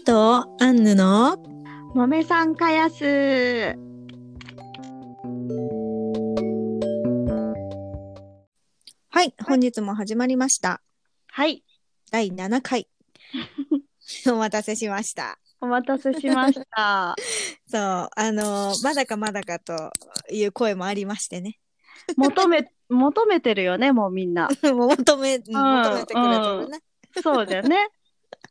キとアンヌのもめさんかやす。はい、本日も始まりました。はい。第7回。お待たせしました。お待たせしました。そう、あのまだかまだかという声もありましてね。求め、求めてるよね、もうみんな。もう求め、求めてくれてるね。そうだよね。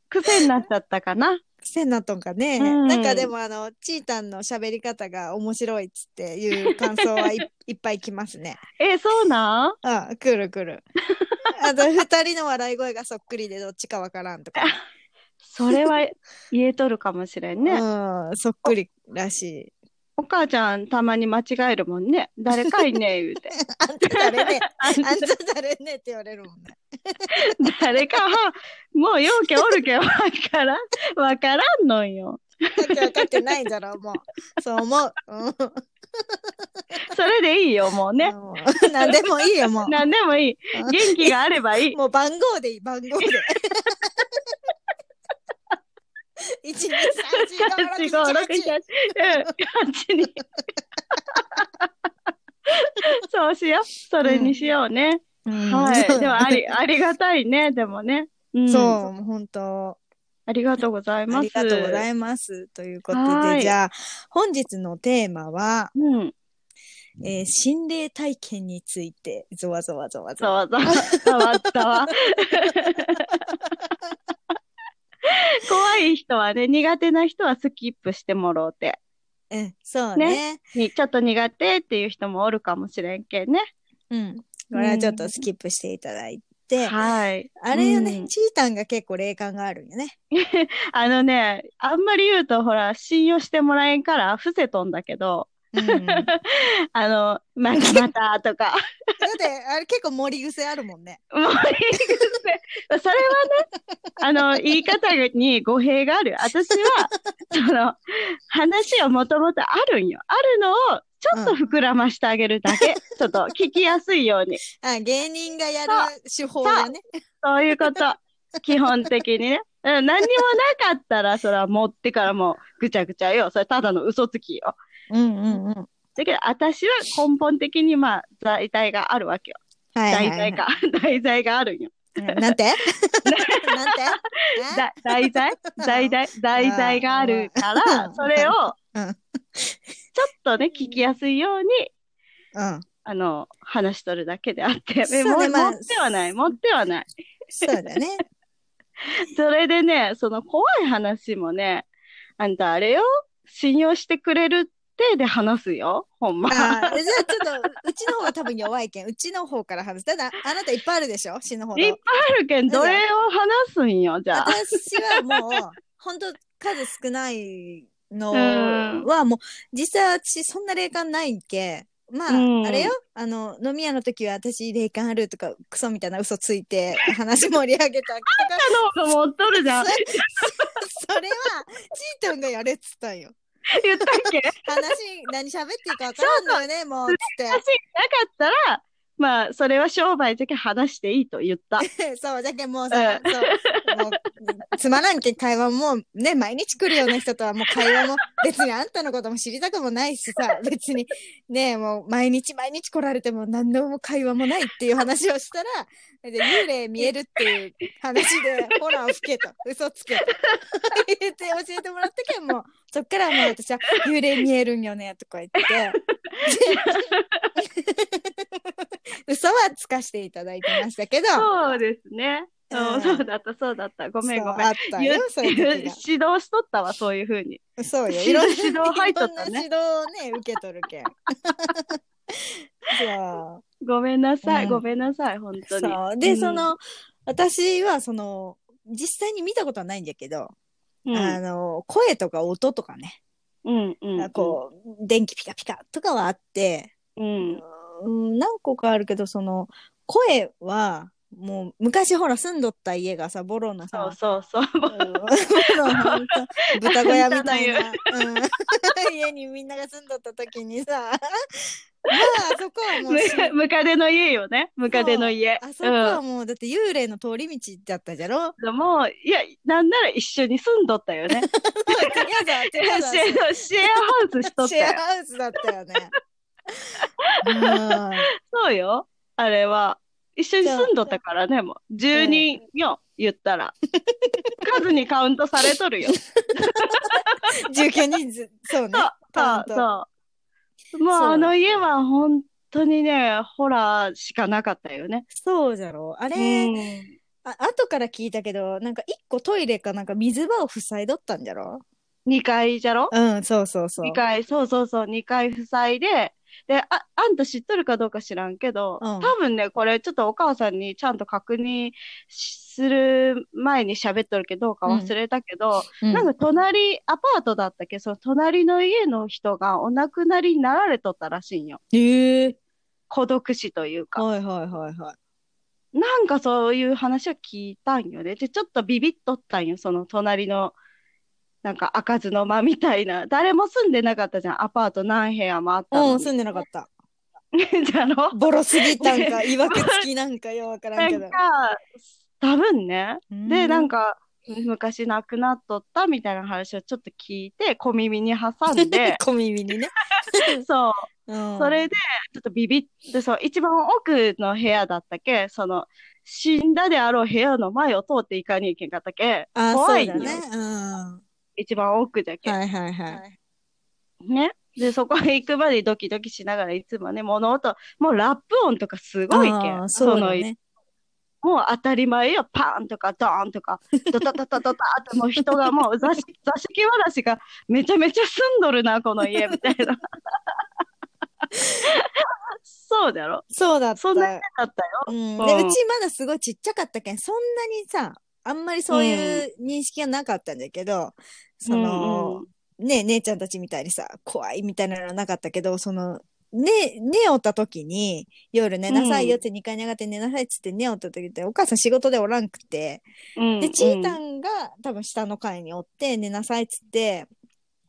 癖になっちゃったかな。癖になっとんかね、うんなんかでもあの、チータンの喋り方が面白いっつっていう感想はい いっぱい来ますね。え、そうなん？あ、来る来る。あと、二人の笑い声がそっくりでどっちかわからんとか。それは言えとるかもしれんね。うん、そっくりらしい。お母ちゃんたまに間違えるもんね。誰かいね言うて。あんた誰ね、あんた誰ねって言われるもんね。誰かは、もうようけおるけわからん、わからんのよ。分かってないんだろう、もう。そう思う。うんそれでいいよ、もうね。何でもいいよ、もう。何でもいい。うん元気があればいい。もう番号でいい、番号で。1、2、3、4、5、6、7、8、四五六七うん。八にそうしよう。それにしようね。うん。はい。でもあり、ありがたいね。でもね。うん。そう、本当。ありがとうございます。ありがとうございます。ということで、じゃあ、本日のテーマは、うん。えー心霊体験について、ゾワゾワゾワゾワ。ざわざわ、ざわったわ。怖い人はね、苦手な人はスキップしてもろうて。うん、そうね。にちょっと苦手っていう人もおるかもしれんけんね。うん。これはちょっとスキップしていただいて、はい。あれよね、うんチータンが結構霊感があるよね。あのね、あんまり言うと、ほら、信用してもらえんから伏せとんだけど、うん、だ っあの、またまたとか、て、あれ結構盛り癖あるもんね。もういいですね。それはね、あの、言い方に語弊がある。私は、その、話はもともとあるんよ。あるのを、ちょっと膨らましてあげるだけ。ちょっと聞きやすいように。あ、芸人がやる手法だね。そういうこと。基本的にね。うん何にもなかったら、それは持ってからもうぐちゃぐちゃよ。それただの嘘つきよ。うんうんうん。だけど、私は根本的にまあ、財体があるわけよ。はいはい、はい。題材か。題材があるんよ。うんなんて？なんて？だ題材？題材？題材があるかうらん、それを、うんちょっとね、聞きやすいように、うん。あの、話しとるだけであって、ねもまあ持ってはない、持ってはない。そうだね。それでね、その怖い話もね、あんたあれよ、信用してくれるってで話すよ、ほんま。じゃあちょっと、うちの方が多分弱いけん、うちの方から話す。ただ、あなたいっぱいあるでしょ？死ぬほど。いっぱいあるけん、どれを話すんよ、じゃあ。私はもう、本当数少ないのうんはもう、実際私そんな霊感ないんけ。まあ、うんあれよ、あの、飲み屋の時は私霊感あるとか、クソみたいな嘘ついて話盛り上げたとか、の方が持っとるじゃん。そそれは、チートンがやれっつったんよ。言ったっけ？話、何喋っていいか分からんのよね、もう、つって。話なかったら、まあ、それは商売じゃけ話していいと言った。そう、だけどもうさ、そう、もう、つまらんけん会話もね、毎日来るような人とはもう会話も、別にあんたのことも知りたくもないしさ、別に、ね、もう毎日毎日来られても何のも会話もないっていう話をしたら、で幽霊見えるっていう話で、ホラー吹けと、嘘つけと、言って教えてもらったけん、もう、そっからもう私は幽霊見えるんよね、とか言って、で 嘘はつかしていただいてましたけど、そうですね。うんうんそうだった、そうだった。ごめんごめんそうあ。った言よ、そういう指時導しとったわ、そういうふうに。が。そうよ、指いろんな指導入っとったねいろんな指導をね、受け取るけん。そう。ごめんなさい、うんごめんなさい、本当に。そう。で、うんその、私はその、実際に見たことはないんだけど、うん、あの、声とか音とかね、うん、うん。こう、電気ピカピカとかはあって、うん、うん、何個かあるけど、その、声は、もう昔ほら住んどった家がさ、ボロなそうさ、そうそう。うんボロのほんと豚小屋みたいな、うん、家にみんなが住んどった時にさ、まあ、あそこはもうムカデの家よね。ムカデの家。あそこはもう、だって幽霊の通り道だったじゃろ？うん。もう、いや、なんなら一緒に住んどったよね。シ。ェアハウスしとったシェアよ。ハウスだったよね。うんそうよ。あれは。一緒に住んどったからね、もう。10人よ、言ったら。数にカウントされとるよ。19人数、そうね。そう、そう。もうあの家は本当にね、ホラーしかなかったよね。そうじゃろあうれ、ん。あ後から聞いたけど、なんか一個トイレかなんか水場を塞いどったんじゃろ？2階じゃろ？うん、そうそうそう。2階、そうそうそう、2階塞いで、で、あ、あんた知っとるかどうか知らんけど、うん多分ね、これちょっとお母さんにちゃんと確認する前に喋っとるけど、どうか忘れたけど、うんなんか隣、アパートだったっけ？その隣の家の人がお亡くなりになられとったらしいんよ。へえ孤独死というか。はいはいはいはい。なんかそういう話を聞いたんよね。で、ちょっとビビっとったんよ。その隣の、なんか開かずの間みたいな。誰も住んでなかったじゃん。アパート何部屋もあったのうん、に。住んでなかった。じゃろ？ボロすぎたんか、いわくつきなんかよ、わからんけどなん。か、多分ね。で、なんか、か、昔亡くなっとったみたいな話をちょっと聞いて、小耳に挟んで、小耳にね。そう。うん、それで、ちょっとビビって、そう、一番奥の部屋だったけ、その、死んだであろう部屋の前を通っていかにいけんかったけ、あ、そ怖いんよ。うだね。うん。一番奥じゃけ。はいはいはい。ね。で、そこへ行くまでドキドキしながらいつもね、物音、もうラップ音とかすごいけん。そうだの、ね。もう当たり前よ。パーンとかドーンとか、ドタタタタタってもう人がもう座敷、座敷わらしがめちゃめちゃ住んどるな、この家、みたいな。そうだろ。そうだった。そんな家だったよ。うん、うんで、うちまだすごいちっちゃかったけん、そんなにさ、あんまりそういう認識がなかったんだけど、その、ね、姉ちゃんたちみたいにさ、怖いみたいなのはなかったけど、その、ね、寝おった時に、夜寝なさいよって2階に上がって寝なさいっつって寝おった時って、お母さん仕事でおらんくて、うんで、チータンが多分下の階におって寝なさいっつって、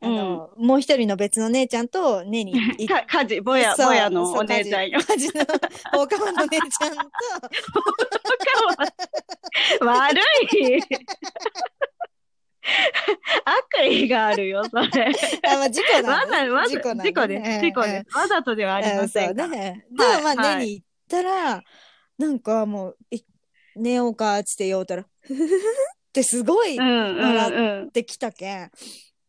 あの、もう一人の別の姉ちゃんと 寝に行っか、家事、ぼや、そうぼやのお姉ちゃんよ。家事家事の放課後の姉ちゃんと、悪い。悪意があるよ、それ。あ、まあ、事故なんわざ、わざ、事故なんだ事故です。事故です。わざとではありませんそうね。でもまあ、はい寝に行ったら、なんかもう、い寝ようかっつって言おうたら、ふふふふってすごいっうんうんうん。てきたけん。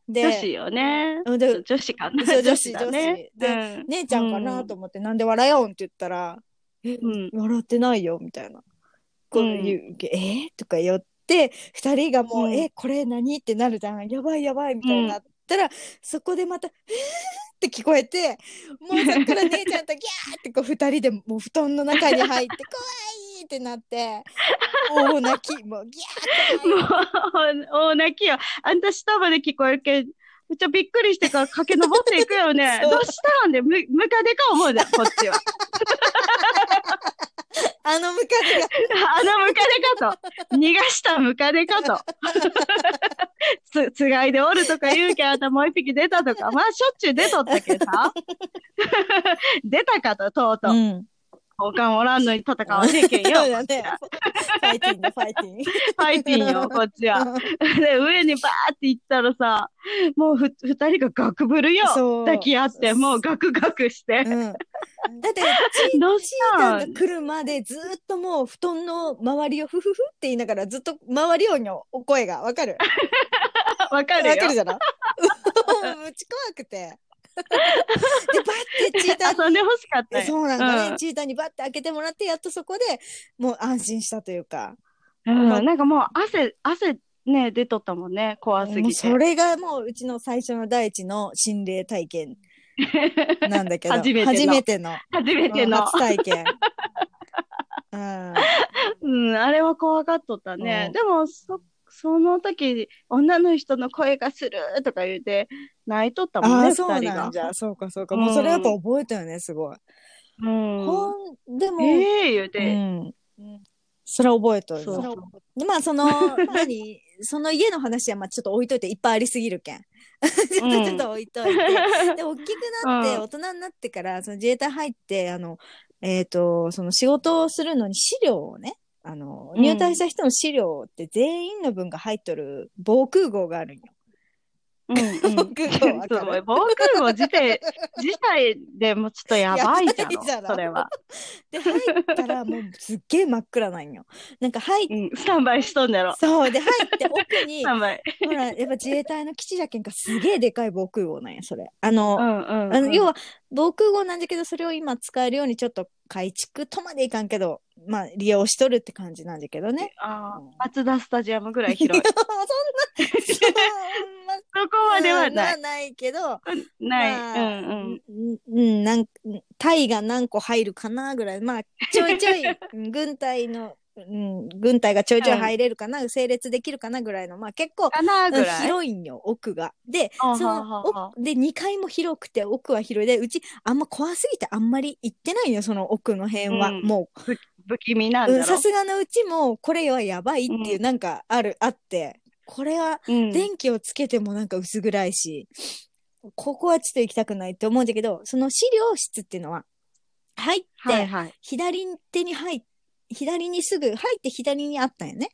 で、女子よね。うんで女子かな。女子。女子うん姉ちゃんかなと思って、なんで笑よんって言ったら、笑ってないよ、みたいな。こういう、え？ーとか言って、二人がもう、うんえ、これ何？ってなるじゃん。やばいやばい、みたいになったら、そこでまた、え？ーって聞こえて、もうそっから姉ちゃんとギャーってこう二人でもう布団の中に入って、怖い！ってなって、大泣き、もうギャーもう、大泣きよ。あんた下まで聞こえるけん、めっちゃびっくりしてから駆け上っていくよね。どうしたんで、む、ムカデか思うじゃん、こっちは。あのムカデが、あのムカデかと。逃がしたムカデかと。つ、つがいでおるとか言うけん、あんたもう一匹出たとか。まあ、しょっちゅう出とったけどさ。出たかと、とうとう。ん。他おらんのに戦わねえけんよ。そうだね。ファイティング、ファイティング。ファイティンよ、こっちは。で、上にバーって行ったらさ、もうふ、二人がガクブルよ。抱き合って、もうガクガクして。うん。だって、チどうしチーたんが来るまでずっともう布団の周りをフフフって言いながらずっと周りよんよ、お声が。わかる？わかるよ。わかるじゃろ もうちゃ怖くて。で、バッてチータン遊んでほしかったよ。そうなんかね、うんチータンにバッて開けてもらって、やっとそこでもう安心したというか。うん、なんかもう汗、汗ね、出とったもんね。怖すもうぎて。それがもううちの最初の第一の心霊体験なんだけど。初めての初めての。初体験。うん。うん、あれは怖がっとったね。うんでも、そ、その時、女の人の声がするとか言うて、泣いとったもんね、そうなんじ。ゃ。そうか、そうか。もうそれやっぱ覚えたよね、すごい。うん。ほん、でも、ええ言ううて、ん。それは覚えとるそまあ、その、何、その家の話は、まあ、ちょっと置いといて、いっぱいありすぎるけん。ちょっと、ちょっと置いといて。で、大きくなって、うん大人になってから、その自衛隊入って、あの、えっ、と、その仕事をするのに資料をね、あの、うん入隊した人の資料って全員の分が入っとる防空壕があるんよ。うんうん。防空壕わかるそう防空壕自体、自体でもちょっとやばいじゃんそれは。で、入ったらもうすっげえ真っ暗なんよ。なんか入っうん、スタンバイしとんだろ。そう。で、入って奥に。ほら、やっぱ自衛隊の基地じゃけんか、すげえでかい防空壕なんや、それ。あの、うんうんうん。あの要は、防空壕なんだけど、それを今使えるようにちょっと改築とまでいかんけど、まあ、利用しとるって感じなんだけどね。あーマツダスタジアムぐらい広い。そんな、そんな、そこまではない。ないけど、ない。まあうんうん。うん、うん、なん、タイが何個入るかなぐらい、まあ、ちょいちょい、う ん軍隊の、うん、軍隊がちょいちょい入れるかな、整列できるかなぐらいの、まあ結構。広い？んよ、奥が。で、そははの、奥で、2階も広くて、奥は広いで、うち、あんま怖すぎてあんまり行ってないよ、その奥の辺は。うんも不気味なう、んださ。すがのうちも、これはやばいっていう、うんなんか、ある、あって、これは、うん電気をつけてもなんか薄暗いし、ここはちょっと行きたくないって思うんだけど、その資料室っていうのは、入って、はいはい。左手に入っ、左にすぐ、入って左にあったんよね。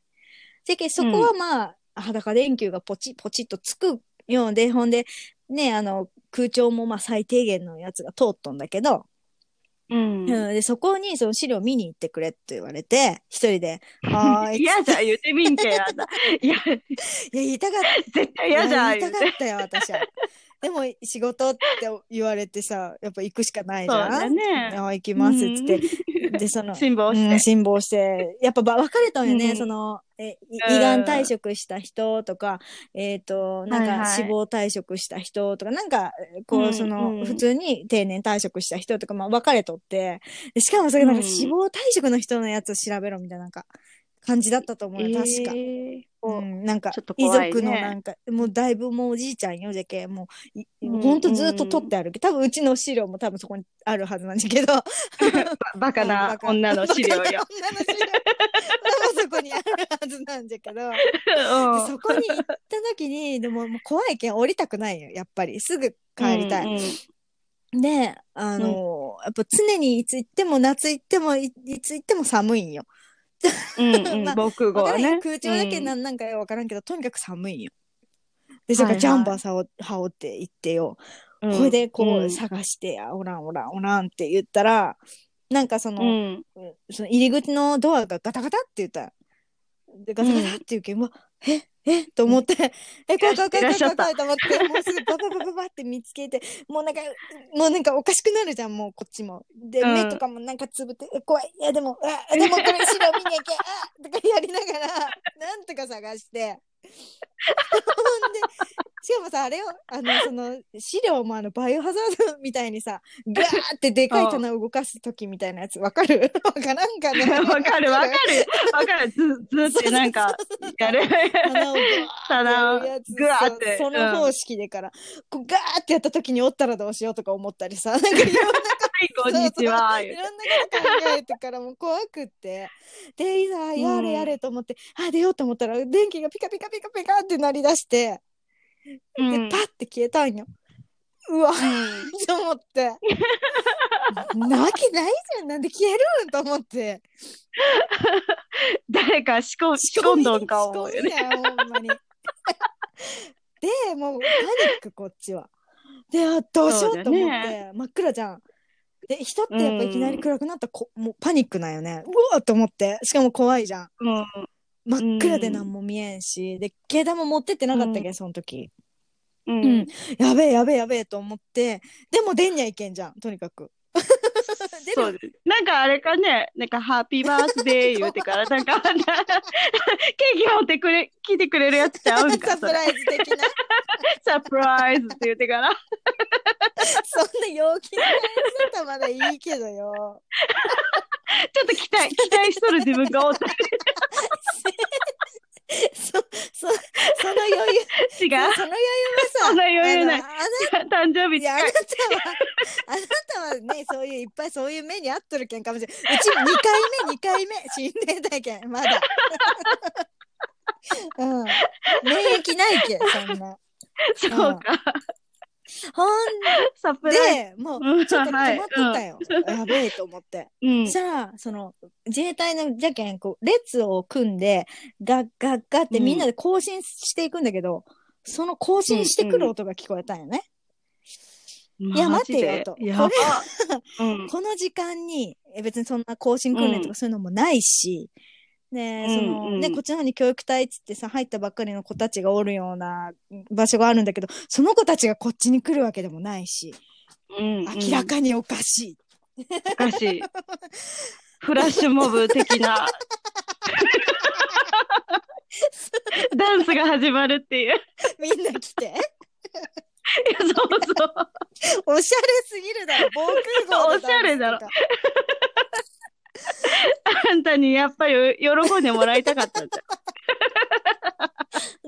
じゃけ、そこはまあ、裸電球がポチポチっとつくようで、ほんで、ね、あの、空調もまあ最低限のやつが通っとんだけど、うん。うん、で、そこにその資料見に行ってくれって言われて、一人で、はーい。嫌じゃん、言ってみんけやだ。いや、いや、言いたかった。絶対嫌じゃん、言い。たかったよ、私は。でも、仕事って言われてさ、やっぱ行くしかないじそうゃん。だね。あ行きます、つって。で、その、辛抱しうん、て。辛抱して、やっぱば分かれたんよね、うんその、え、胃がん退職した人とか、えっ、と、なんかはいはい死亡退職した人とか、なんか、こう、うんその、うん普通に定年退職した人とか、まあ分かれとって、でしかもそれなんかうん死亡退職の人のやつを調べろみたいな、なんか、感じだったと思うよ、確か。えーうん、なんか遺族のなんか、もうだいぶもうおじいちゃんよじゃけもういうんほん。とずっと取ってあるけど多分うちの資料も多分そこにあるはずなんだけど。ババカ。な女の資料よ。女の資料。そこにあるはずなんだけど。そこに行った時にでももう怖いけん降りたくないよ。やっぱり。すぐ帰りたい、うんうん。であの、やっぱ常にいつ行っても夏行ってもいいつ行っても寒いんようんうん まあ防空壕はねわからんよ。空調だけうんなんなんかよわからんけど、とにかく寒いんよ。で、それからジャンバーさお羽織って行ってよ。うんこれでこう、うん探してや、おらんおらんおらんって言ったら、なんかその、うんその入り口のドアがガタガタって言った。で、ガタガタって言うけん、うわ、ええ？と思って、え、怖い怖い怖い怖い怖いと思って、もうすぐバババババって見つけて、もうなんか、もうなんかおかしくなるじゃん、もうこっちも。で、うん目とかもなんかつぶって、え、怖い。いや、でも、あ、でもこれ白見にゃけ、あとかやりながら、なんとか探して。ほんで、しかもさ、あれよ、あの、その、資料もあの、バイオハザードみたいにさ、ガーってでかい棚を動かすときみたいなやつ、わかる？わからんかね。わかるわかるわかる。ずずってなんかやる。棚を棚をグワーってその方式でから、こうガーってやった時におったらどうしようとか思ったりさ、なんかいろんな はい、こんにちは。いろんなこと考えてからもう怖くって。で、いざ、やれやれと思って、あ、出ようと思ったら、電気がピカピカピカピカって鳴り出して、うんで、パッて消えたんよ。うん と思って。なわけないじゃん。なんで消えるんと思って。誰か仕込仕込んどんか仕思うよね。ほんまに。で、もうパニック、こっちは。で、あどうしようと思って、そうだ真っ暗じゃん。で、人ってやっぱいきなり暗くなったらこ、もうパニックなんよね。うわーと思って。しかも怖いじゃん。うん真っ暗で何も見えんし、で、携帯も持ってってなかったっけ、その時。ううんん。やべえ、やべえ、やべえと思って、でも出んにゃいけんじゃん、とにかく。そうです。なんかあれかね、なんかハッピーバースデー言うてから、なんか、ケーキ持ってくれ、来てくれるやつちゃうんか、サプ。ライズ的な。サプライズって言うてから。そんな陽気な感じだったらまだいいけどよ。ちょっと期待、期待しとる自分がおったりそ、そ、その余裕、違う。その余裕はさ、そんな余裕ないあのあ誕生日いや、あ近。ないたは、あなたはね、そういういっぱいそういう目に遭っとるけんかもしれん。うち2回目、2回目、心霊体験、まだ。うん。免疫ないけん、そんな。そうか。ほんサプライで、もうんう、ちょっと止 はいまっとったよ。やべえと思って。ズ。うんそ。したら、その、自衛隊のじゃけん、こう、列を組んで、ガッガッガってみんなで行進していくんだけど、その行進してくる音が聞こえたんよね。いやマジで待てよとこ。うん。この時間に、え別にそんな行進訓練とかそういうのもないし、ねうんその、うんね、こっちの方に教育隊っつってさ、入ったばっかりの子たちがおるような場所があるんだけど、その子たちがこっちに来るわけでもないし、うん。明らかにおかしい。おかしい。フラッシュモブ的な。ダンスが始まるっていう。みんな来て。いやそうそう。おしゃれすぎるだろ、防空壕でおしゃれだろあんたにやっぱり喜んでもらいたかったんだ。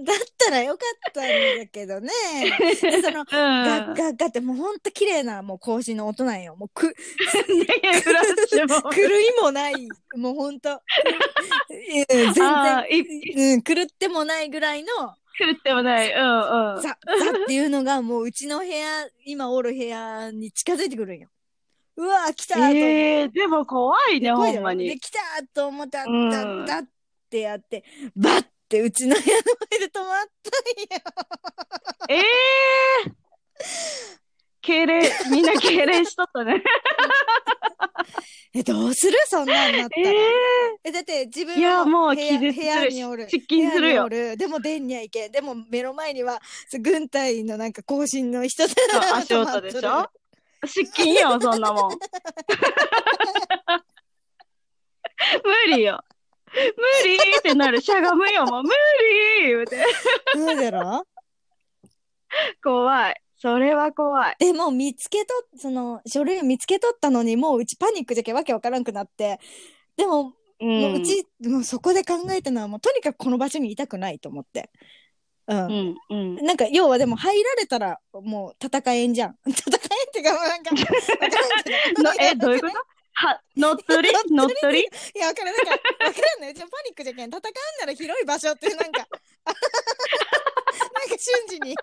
だったらよかったんだけどね。でその、うん。ガッガッガってもうほんと綺麗なもう行進の音なんよ。もうく。狂いもない。もうほんと。うん全然うん、狂ってもないぐらいの、狂ってもない。うんうん。ザ、ザっていうのがもううちの部屋、今おる部屋に近づいてくるんよ。うわー来たーと思って。えー、でも怖いね、ほんまで、に。来たーと思って、あったったってやって、バッてうちの部屋の前で止まったんよ。えー、敬礼、みんな敬礼しとったね。え、どうする？そんなんなったえら。ー、え、だって自分いやもう部屋部屋におる。失禁するよ。でも出んにゃいけん。でも目の前には、軍隊のなんか行進の人たちが足音でしょ？失禁よ、そんなもん。無理よ。無理ってなる。しゃがむよ、もう無理言うて。そうだろ？怖い。それは怖い。でも見つけと、その書類を見つけとったのに、もううちパニックじゃけわけわからんくなって。でも、う。もうんうち、もうそこで考えたのは、もうとにかくこの場所にいたくないと思って。うんう。ん、うん。なんか、要はでも入られたら、もう戦えんじゃん。戦えんってか、もうなんか、わからんえ、どういうこと？は、乗っ取り？乗っ取り？いや、わからん。なんか、わからんね。うちのパニックじゃけん。戦うんなら広い場所って、なんか、なんか瞬時に、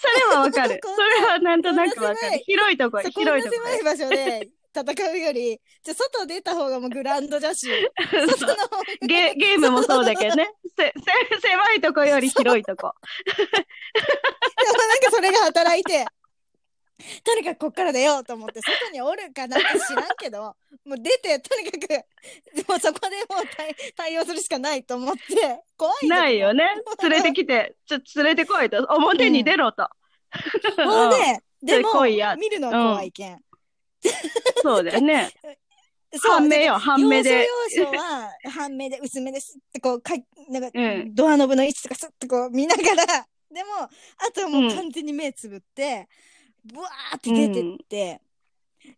それはわかる。それはなんとなくわかる。広いとこ、広いとこ。狭い場所で戦うより、じゃあ外出た方がもうグラウンドじゃし、外のゲゲームもそうだけどね。せ、せ、狭いとこより広いとこ。でもなんかそれが働いて、とにかくこっから出ようと思って、外におるかなんか知らんけど、もう出て、とにかく、もうそこでもう対対応するしかないと思って、怖いないよね。連れてきて、ちょ、連れてこいと。表に出ろと。ほんで、でも、来いや見るのは怖いけん。そうだよね。半目よ、半目で。要所要所は半目で薄めですってこうかいなんか、うんドアノブの位置とかスッとこう見ながら でもあとはもう完全に目つぶって、ブワーって出てって、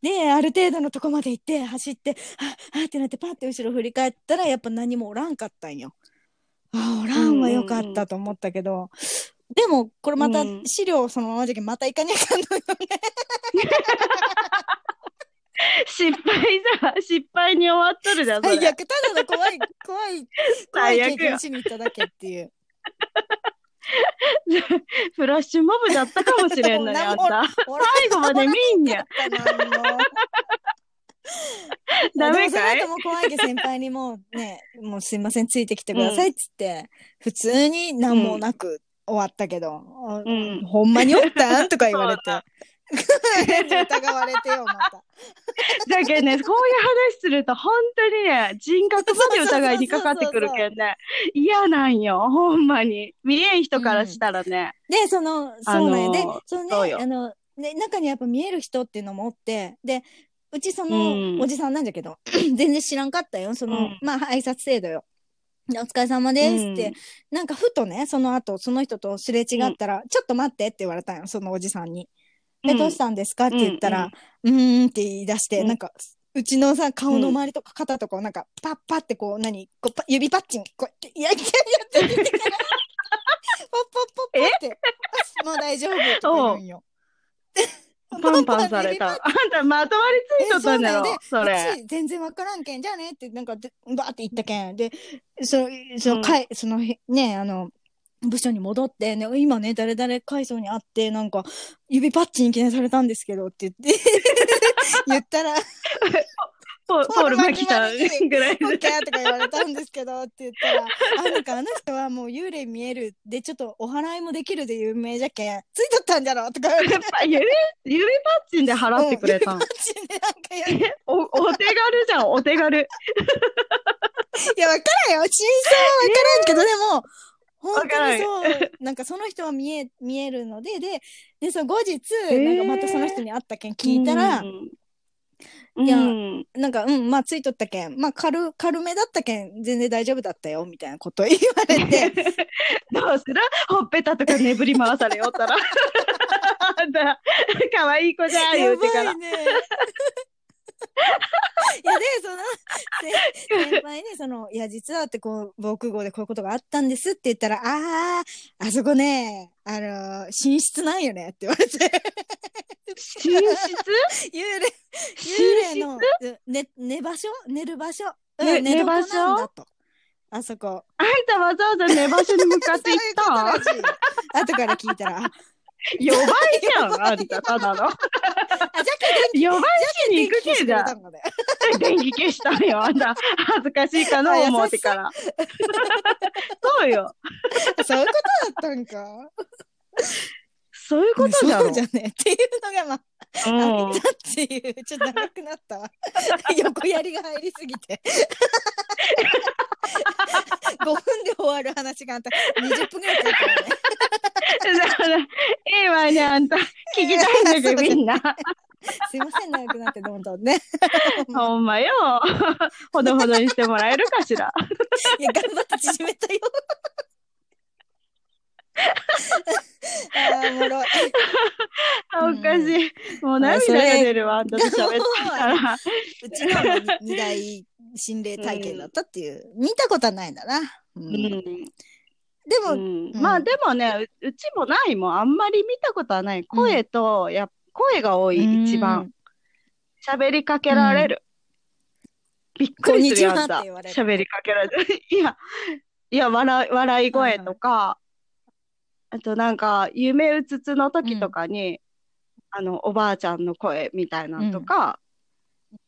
である程度のとこまで行って走ってああってなってパッて後ろ振り返ったらやっぱ何もおらんかったんよ。あおらんはよかったと思ったけど、でもこれまたうん資料そのままじゃけんまた行かにゃかんのよね。失敗じゃん。失敗に終わっとるじゃん。最悪ただの怖い 怖い怖い経験しに行っただけっていう。フラッシュモブだったかもしれんのに、あんた。最後まで見んにゃ。ダメかい？でも怖いけど先輩にもうね、もうすいません、ついてきてくださいっつって、普通に何もなく終わったけど、うんほんまにおったん？とか言われて。疑われてよ、また。だけどね、こういう話すると本当にね、人格まで疑いにかかってくるけんね。嫌なんよ、ほんまに。見えん人からしたらね。で、その、そうなんや。であのー、そのね、そうよあの、ね、中にやっぱ見える人っていうのもおって、で、うちその、うんおじさんなんだけど、全然知らんかったよ。その、うんまあ、挨拶制度よ。でお疲れ様ですって、なんかふとね、その後、その人とすれ違ったら、ちょっと待ってって言われたんよ、そのおじさんに。で、どうしたんですか？って言ったら、うーんって言い出して、うんなんか、うちのさ、顔の周りとか肩とかをなんか、パッパってこう、何？こうパ指パッチン、こうやって、いやいややってみてから、ポッポッポッポって、もう大丈夫って言うんよ。パンパンされた。あんたまとわりついとったんだろえ、それ。私全然わからんけん、じゃあねって、なんかで、バーって言ったけん。で、その、そうんの、かい、その、へね、あの、部署に戻って、ね、今ね、誰々階層に会って、なんか、指パッチン記念されたんですけどって言って、言ったら、ポポールマキさんぐらいオッで。ケーとか言われたんですけどって言ったら、あ、なんかあの人はもう幽霊見えるで、ちょっとお祓いもできるで有名じゃけん、ついとったんじゃろとか言われて、指、指パッチンで払ってくれたんうん。指パッチンでなんかやるお、お手軽じゃん、お手軽。いや、わからんよ。真相はわからんけど、でも、本当にわそう、なんかその人は見え、見えるので、で、で、その後日、ー。なんかまたその人に会ったけん聞いたら、うん、いやうん。なんか、うん、まあついとったけん、まあ軽、軽めだったけん、全然大丈夫だったよ、みたいなこと言われて、どうする？ほっぺたとかねぶり回されよったら。あんた、かわいい子じゃん、言やうてから。ばい。や、で、その、せ 先輩に、その、いや、実はって、こう、防空壕でこういうことがあったんですって言ったら、ああ、あそこね、あの、寝室なんよねって言われて。寝室？幽霊、幽霊寝の、ね、寝場所？寝る場所？ねうん、寝場所？なんだと。あそこ。あんたわざわざ寝場所に向かって行った？後から聞いたら、あ、弱いじゃん、あんた、ただの。あじゃあ、弱いしに行くけじゃん。ん。電気消したんよ、あんた。恥ずかしいかな、思ってから。そうよ。そういうことだったんか。そういうことじゃろそうじ。ゃねっていうのが、まあ、うんあれだっていう、ちょっと長くなったわ。横やりが入りすぎて。5分で終わる話があんた20分ぐらいかかったよね。だから、ええわね、あんた。聞きたいんだけど、みんな。すいません、長くなってどんどんね。ほんまよ。ほどほどにしてもらえるかしら。いや、頑張って縮めたよ。あーおもろい。おかしい。もう涙が出るわ、あんたと喋ったら。うちのも二大心霊体験だったっていう、見たことはないんだな。うんうんでも、うんうんまあでもねう、うちもないもん。あんまり見たことはない。声と、や声が多い、一番。喋りかけられる。びっくりするよ、こんにちはあんた。って言われる喋りかけられる。いや、いや、笑い、笑い声とか、あとなんか、夢うつつの時とかに、あの、おばあちゃんの声みたいなのとか、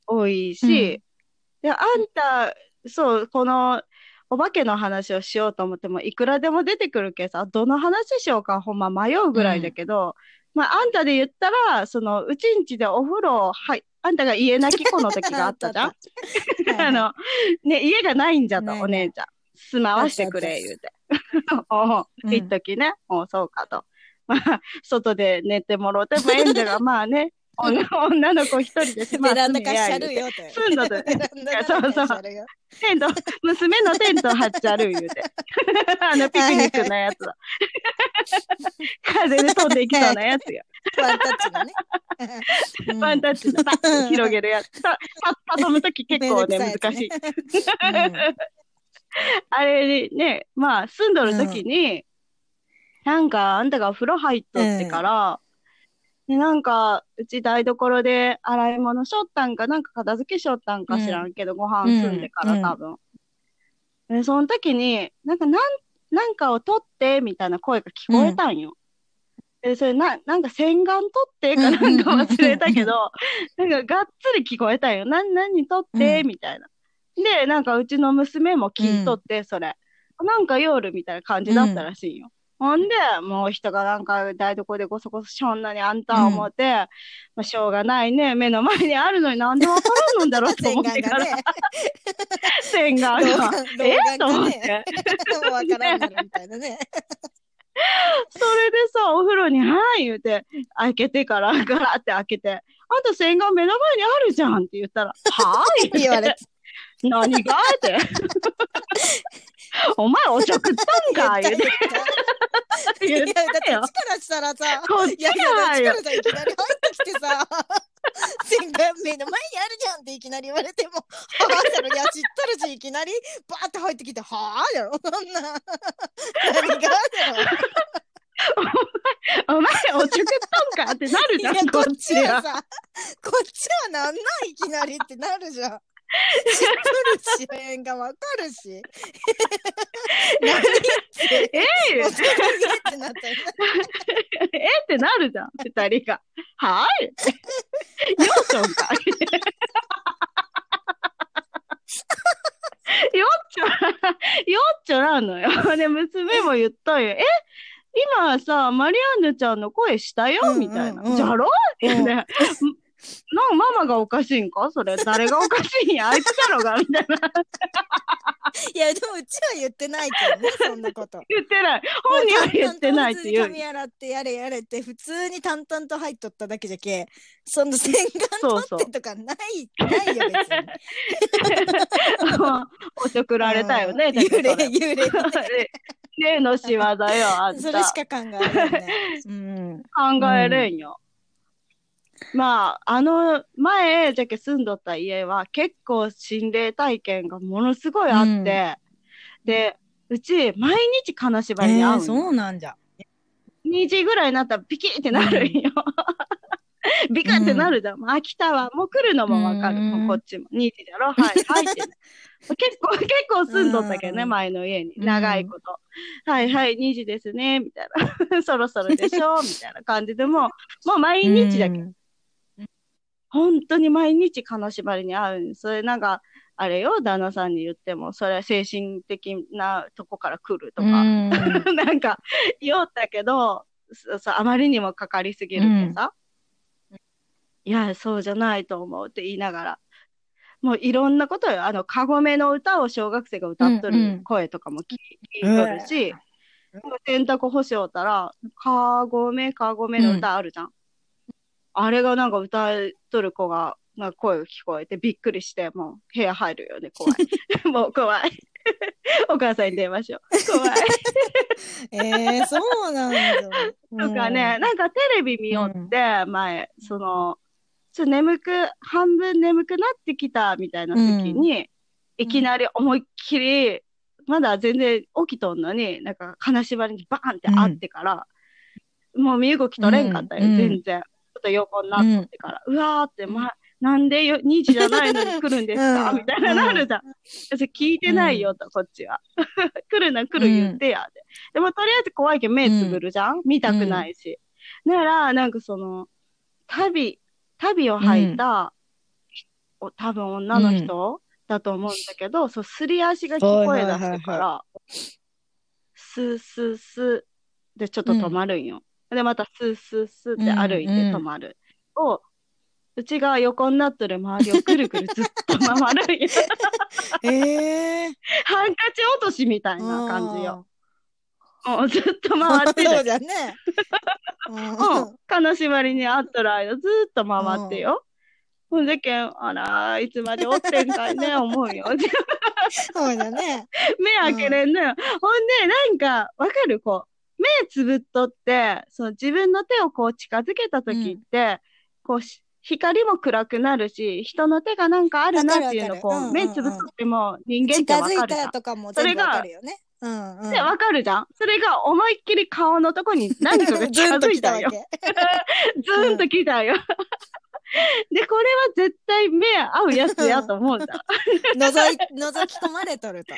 多いし、で、あんた、そう、この、お化けの話をしようと思っても、いくらでも出てくるけどさ、どの話しようかほんま迷うぐらいだけど、まあ、あんたで言ったら、その、うちんちでお風呂、はい、あんたが家泣き子の時があったじゃん。あの、ね、家がないんじゃと、ないない。お姉ちゃん。住まわしてくれ、言うて。おううん一時ね、おうそうかと。まあ、外で寝てもろてもええんじゃが、まあね、女女の子一人でベランダ住貸しちゃるよって。住んどるベランダ貸しちゃるよ。テント、娘のテント張っちゃる言うて。あの、ピクニックのやつだ。風で飛んでいきそうなやつよ。ワンタッチのね。うんワンタッチのパッと広げるやつ。た、た、とき結構ね、難しい。あれにね、まあ、住んどるときに、なんか、あんたがお風呂入っとってから、でなんか、うち台所で洗い物しょったんか、なんか片付けしょったんか知らんけど、ご飯済んでからうん。多分。で、その時に、なんか、なん、なんかを取って、みたいな声が聞こえたんよ。で、それな、なんか洗顔取ってかなんか忘れたけど、なんかがっつり聞こえたんよ。な、何取って、うん。みたいな。で、なんかうちの娘も聞いとって、それ。なんか夜みたいな感じだったらしいよ。ほんで、もう人がなんか台所でごそごそしょんなにあんた思って、まあしょうがないね。目の前にあるのになんでわからんのだろうと洗思ってから、顔がね。洗顔老が。眼え？と老眼が思って。ね。も からんみたいなね。それでさ、お風呂に、はい、言うて、開けてから、ガラって開けて、あんた洗顔目の前にあるじゃんって言ったら、はーい言われて。何がって。お前おちょくったんか？言うて。いや、言っだって力したらさ、こっちいやいや、だよ力。さいきなり入ってきてさ、洗顔目の前にあるじゃんっていきなり言われても、はぁやろ、いや、知ったるし、いきなりバーって入ってきて、はぁやろ、そんな。何がやろ。お前、おちょくっとんか？ってなるじゃん、ここっっち。はさ、こっちはなんなん？いきなりってなるじゃん。知ってるし、へんがわかるし。何って、ええってなったよ えってなるじゃん、二人が。はい。よっちょんかい。よっちょ、よっちょなのよ。で、娘も言ったよ。え今さ、マリアンヌちゃんの声したよ、みたいな。うんじゃろ？ってうんね。なんママがおかしいんか？それ。誰がおかしいんや？あいつだろがみたいな。いや、でもうちは言ってないけどね、そんなこと。言ってない。本人は言ってないって言う髪。洗ってやれやれって普通に淡々と入っとっただけじゃけその洗顔そうそう取ってとかないないよ別におちょくられたよね。幽霊幽霊例の仕業よ、あんた。それしか考えられない、うん、考えれんよ。まあ、あの、前、じゃけ住んどった家は結構心霊体験がものすごいあって、で、うち、毎日金縛りに会うの、うなんじゃ2時ぐらいになったらピキってなるんよ。ビカってなるじゃん。もう飽きたわ。もう来るのもわかる。うんもうこっちも。2時だろ？はい、はいってね。結構、結構住んどったけどね、うん前の家に。うん長いこと。はいはい、2時ですね、みたいな。そろそろでしょ？みたいな感じでもう、もう毎日だけど、本当に毎日金縛りに会うん。それなんか、あれよ、旦那さんに言っても、それは精神的なとこから来るとか、なんか言おったけど、そそうあまりにもかかりすぎるってさ、いや、そうじゃないと思うって言いながら、もういろんなことよ。あの、カゴメの歌を小学生が歌っとうんうるん。声とかも聞い聞いとるし、洗濯干しおったら、カゴメ、カゴメの歌あるじゃん。あれがなんか歌っとる子が、な声が聞こえてびっくりして、もう部屋入るよね、怖い。もう怖い。お母さんに電話しよう。怖い。えー、そうなんだ。とかね、なんかテレビ見よって、前、その、ちょっと眠く、半分眠くなってきたみたいな時に、いきなり思いっきり、まだ全然起きとんのに、なんか金縛りにバーンってあってから、もう身動き取れんかったよ、うん全然。と横になってから、うわーって、ま、なんでよ2時じゃないのに来るんですか、うん。みたいななるじゃん。私聞いてないよと、こっちは。来るな、来る言ってや、で。でもとりあえず怖いけど目つぶるじゃん、見たくないし。だから、なんかその、足袋、足袋を履いた、お多分女の人だと思うんだけど、そう、すり足が聞こえ出すから、スースースーでちょっと止まるんよ。で、またスースースーって歩いて止まる。を、うちが横になっとる周りをぐるぐるずっと回る。えー、ハンカチ落としみたいな感じよ。もうずっと回ってる。そ うじゃね。うん。金縛りにあっとる間ずっと回ってよ。ほんでけん、あら、いつまでおってんかいね、思うよ。そうだね。目開けれんのよ。ほんで、なんか、わかる？こう、目つぶっとって、その自分の手をこう近づけた時って、こうし、光も暗くなるし、人の手がなんかあるなっていうの、こう、うんうんうん目つぶっとっても人間ってわかるじゃんた。とかも全部わかるよね。うんうん。で、わかるじゃんそれが思いっきり顔のとこに何かが 近づいたんよ。ずーんと来たよ。で、これは絶対目合うやつやと思うじゃん。覗い、覗き込まれとると。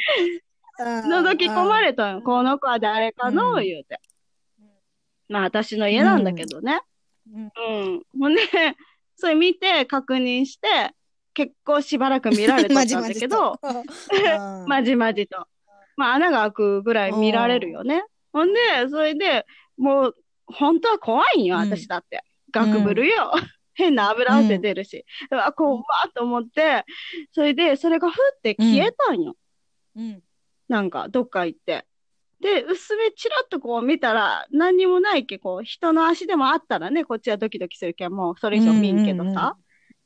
覗き込まれれたんよ。この子は誰かの、うん言うて。まあ、私の家なんだけどね。うんうん。ほんで、それ見て、確認して、結構しばらく見られてたんだけど、うんまじまじと。まあ、穴が開くぐらい見られるよね。ほんで、それで、もう、本当は怖いんよ、うん私だって。ガクブルよ。変な油汗出るし。うわ、怖っと思って、それで、それがふって消えたんよ。うんなんか、どっか行って。で、薄めチラッとこう見たら、何にもないけ、こう、人の足でもあったらね、こっちはドキドキするけん、もうそれ以上見んけどさ。うんうんうん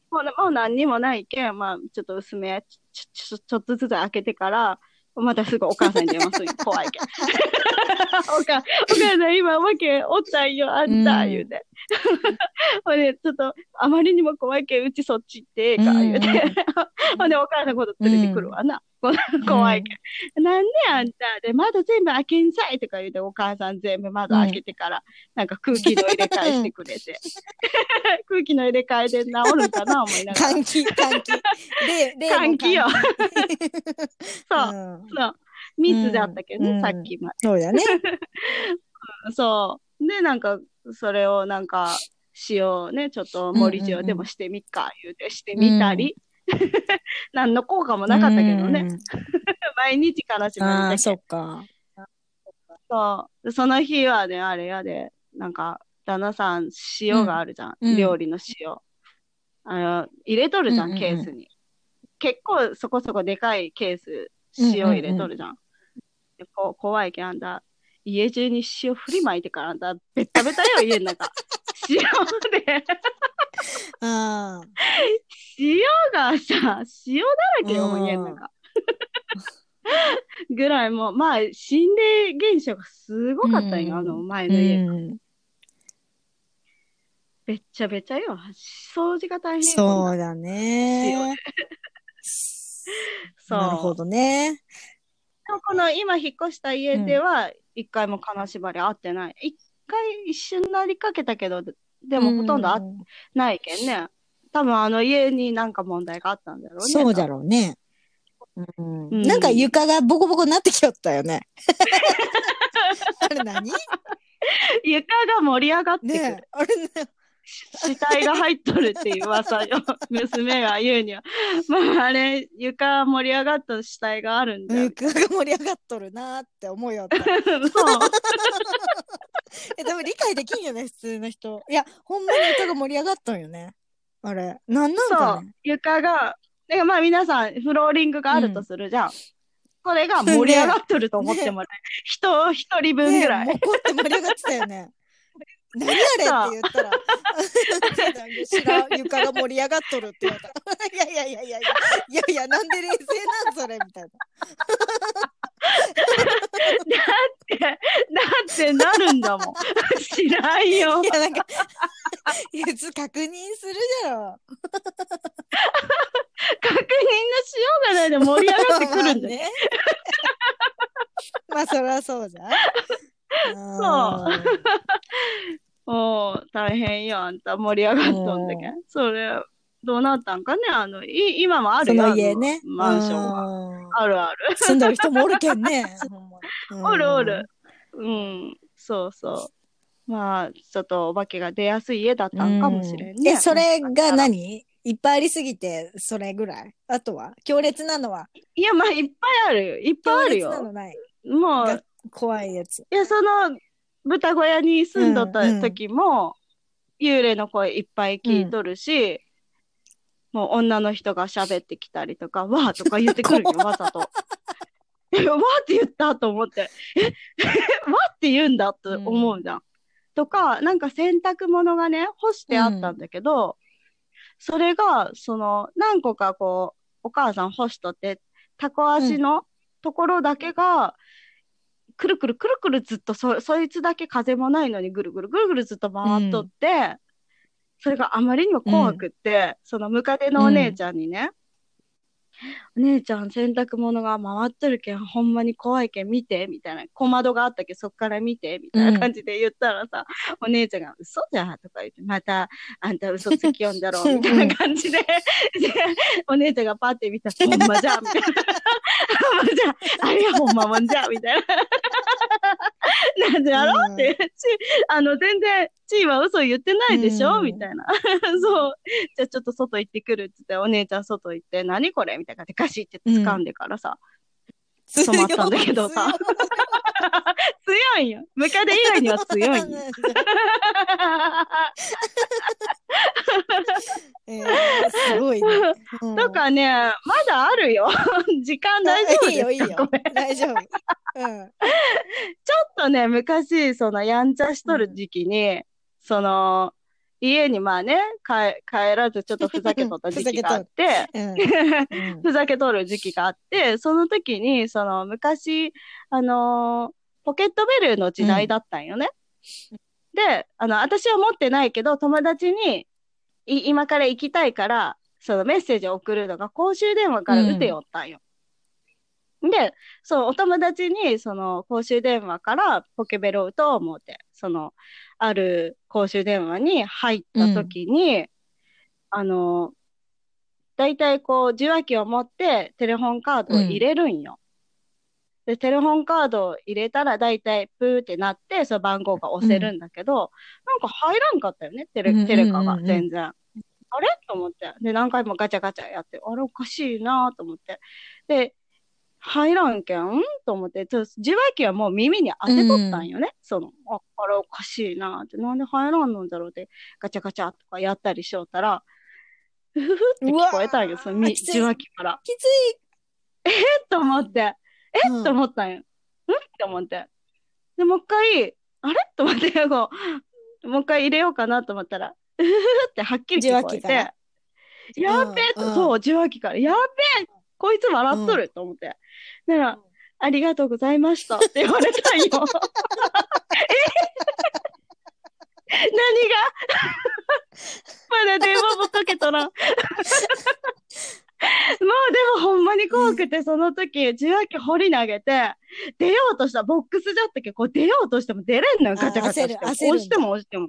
もうもう何にもないけん、まあ、ちょっと薄めちょ、ちょ、ちょっとずつ開けてから、またすぐお母さんに電話するよ。怖いけん。おか、お母さん今お化けおったんよ、あんた、うん言うて。ほんで、ちょっと、あまりにも怖いけん、うちそっち行ってええか、言うて。うんうんほんで、お母さんのこと連れてくるわな。こ 怖いけど。なんであんたで窓全部開けんさいとか言うて、お母さん全部窓開けてから、なんか空気の入れ替えしてくれて。空気の入れ替えで治るんかな思いながら。換気、換気。で、換気よ。そう、うんそう。密だったけどね、うんさっきまそうだね。で。そう。で、なんか、それをなんか、塩ね、ちょっと森塩でもしてみっか、言うてしてみたり。何の効果もなかったけどね。うん。毎日悲しみああ、だけそっか。そう。その日はね、あれやで、なんか、旦那さん、塩があるじゃん。うん料理の塩。あの、入れとるじゃん、うんうんうんケースに。結構そこそこでかいケース、塩入れとるじゃん。でこ怖いけん、あんた、家中に塩振りまいてからあんた、ベッタベタよ、家の中。塩で、ああ。塩がさ、塩だらけよ、もう家の中。ぐらいもう、まあ、心霊現象がすごかったんよ、うんあの前うの家。ん。べっちゃべちゃよ。掃除が大変よそうだね。そう。なるほどね。この今引っ越した家では、一回も金縛り合ってない。一回一瞬なりかけたけど、でもほとんど合ってないけんね。多分あの家になんか問題があったんだろうね。そうだろろうね。うんうんなんか床がボコボコになってきよったよね。あれ何？床が盛り上がってくる。ねえあれね。死体が入っとるっていう噂よ。娘が言うには。まああれ、床盛り上がった死体があるんだよ。床が盛り上がっとるなーって思うよった。そう。え、でも理解できんよね、普通の人。いや、ほんまに床が盛り上がっとんよね。あれ。なんなんそうかね。。床が、でまあ皆さん、フローリングがあるとするじゃん。これが盛り上がっとると思ってもらえ、人一人分ぐらい。ねって盛り上がってたよね。何あれって言ったら、知らん、床が盛り上がっとるって言われた。いやいやいやいやいや、いやいや、なんで冷静なんそれみたいな。だってなるんだもん。知らんよい。や、なんか、いや、つ確認するじゃろ。確認のしようがないで盛り上がってくるんだよ。まあね。まあ、そりゃそうじゃん。そうもう 大変よ、あんた盛り上がっとんだけうど。それ、どうなったんかねあの、い今もあそるよ。の家ね。マンションが。は。あるある。住んでる人もおるけんね。おるおる。。うん、そうそう。まあ、ちょっとお化けが出やすい家だったんかもしれんね。え、それが何？いっぱいありすぎて、それぐらい？あとは？強烈なのは？いや、まあ、いっぱいあるよ。いっぱいあるよ。のない？もうが、怖いやつ。いや、その、豚小屋に住んどった時も、幽霊の声いっぱい聞いとるし、もう女の人が喋ってきたりとか、わーとか言ってくるよ、わざと。え、わーって言ったと思って、え、わーって言うんだって思うじゃん。とか、なんか洗濯物がね、干してあったんだけど、それが、その、何個かこう、お母さん干しとって、タコ足のところだけが、くるくるくるくるずっとそ、そいつだけ風もないのにぐるぐるぐるぐるずっと回っとって、それがあまりにも怖くって、そのムカデのお姉ちゃんにね、お姉ちゃん洗濯物が回っとるけん、ほんまに怖いけん見て、みたいな。小窓があったけん、そっから見て、みたいな感じで言ったらさ、お姉ちゃんが嘘じゃんとか言って、また、あんた嘘つきよんだろ、みたいな感じで、でお姉ちゃんがパッて見たら、ほんまじゃん、みたいな。ほんまじゃん、あれはほんまもんじゃん、みたいな。なんでやろうって、ちあの、全然、チーは嘘言ってないでしょ、うん。みたいな。そう。じゃあちょっと外行ってくるって言って、お姉ちゃん外行って、何これ？みたいな感じでガシって掴んでからさ、止まったんだけどさ強いんよ。ムカデ以外には強い。えー、すごいね。うんとかね、まだあるよ。時間大丈夫ですか？いいよ、いいよ。大丈夫。うん。ちょっとね、昔、その、やんちゃしとる時期に、その、家にまあね、帰帰らずちょっとふざけとった 時期があって、うん。うん。ふざけとる時期があって、その時に、その昔、あのーポケットベルの時代だったんよね。で、あの、私は持ってないけど、友達に、い今から行きたいから、そのメッセージを送るのが公衆電話から打てよったんよ。で、そう、お友達に、その、公衆電話からポケベルを打とう思って、その、ある公衆電話に入った時に、あの、大体こう、受話器を持ってテレホンカードを入れるんよ。で、テレホンカードを入れたら大体プーってなって、その番号が押せるんだけど、なんか入らんかったよね、テレ、うんうんうんうんテレカが全然。あれ？と思って。で、何回もガチャガチャやって、あれおかしいなと思って。で、入らんけんと思って、ちょ受話器はもう耳に当てとったんよね。その、あ、あれおかしいなって、なんで入らんのんだろうって、ガチャガチャとかやったりしよったら、ふふふって聞こえたんよ、その受話器から。きつえっと思って、い。うんと思ったんよ。ん？って思って。で、もう一回、あれ？と思って、こう、もう一回入れようかなと思ったら、うふふってはっきり聞こえて、やっべえと、うんそう、受話器から、やっべえこいつ笑っとると思って。だから、うんありがとうございましたって言われたんよ。え？何が？まだ電話もかけとらん。もうでもほんまに怖くて、その時、受話器掘り投げて、出ようとした、ボックスだったけど、こう出ようとしても出れんのよ、あガチャガチャして。押しても押しても。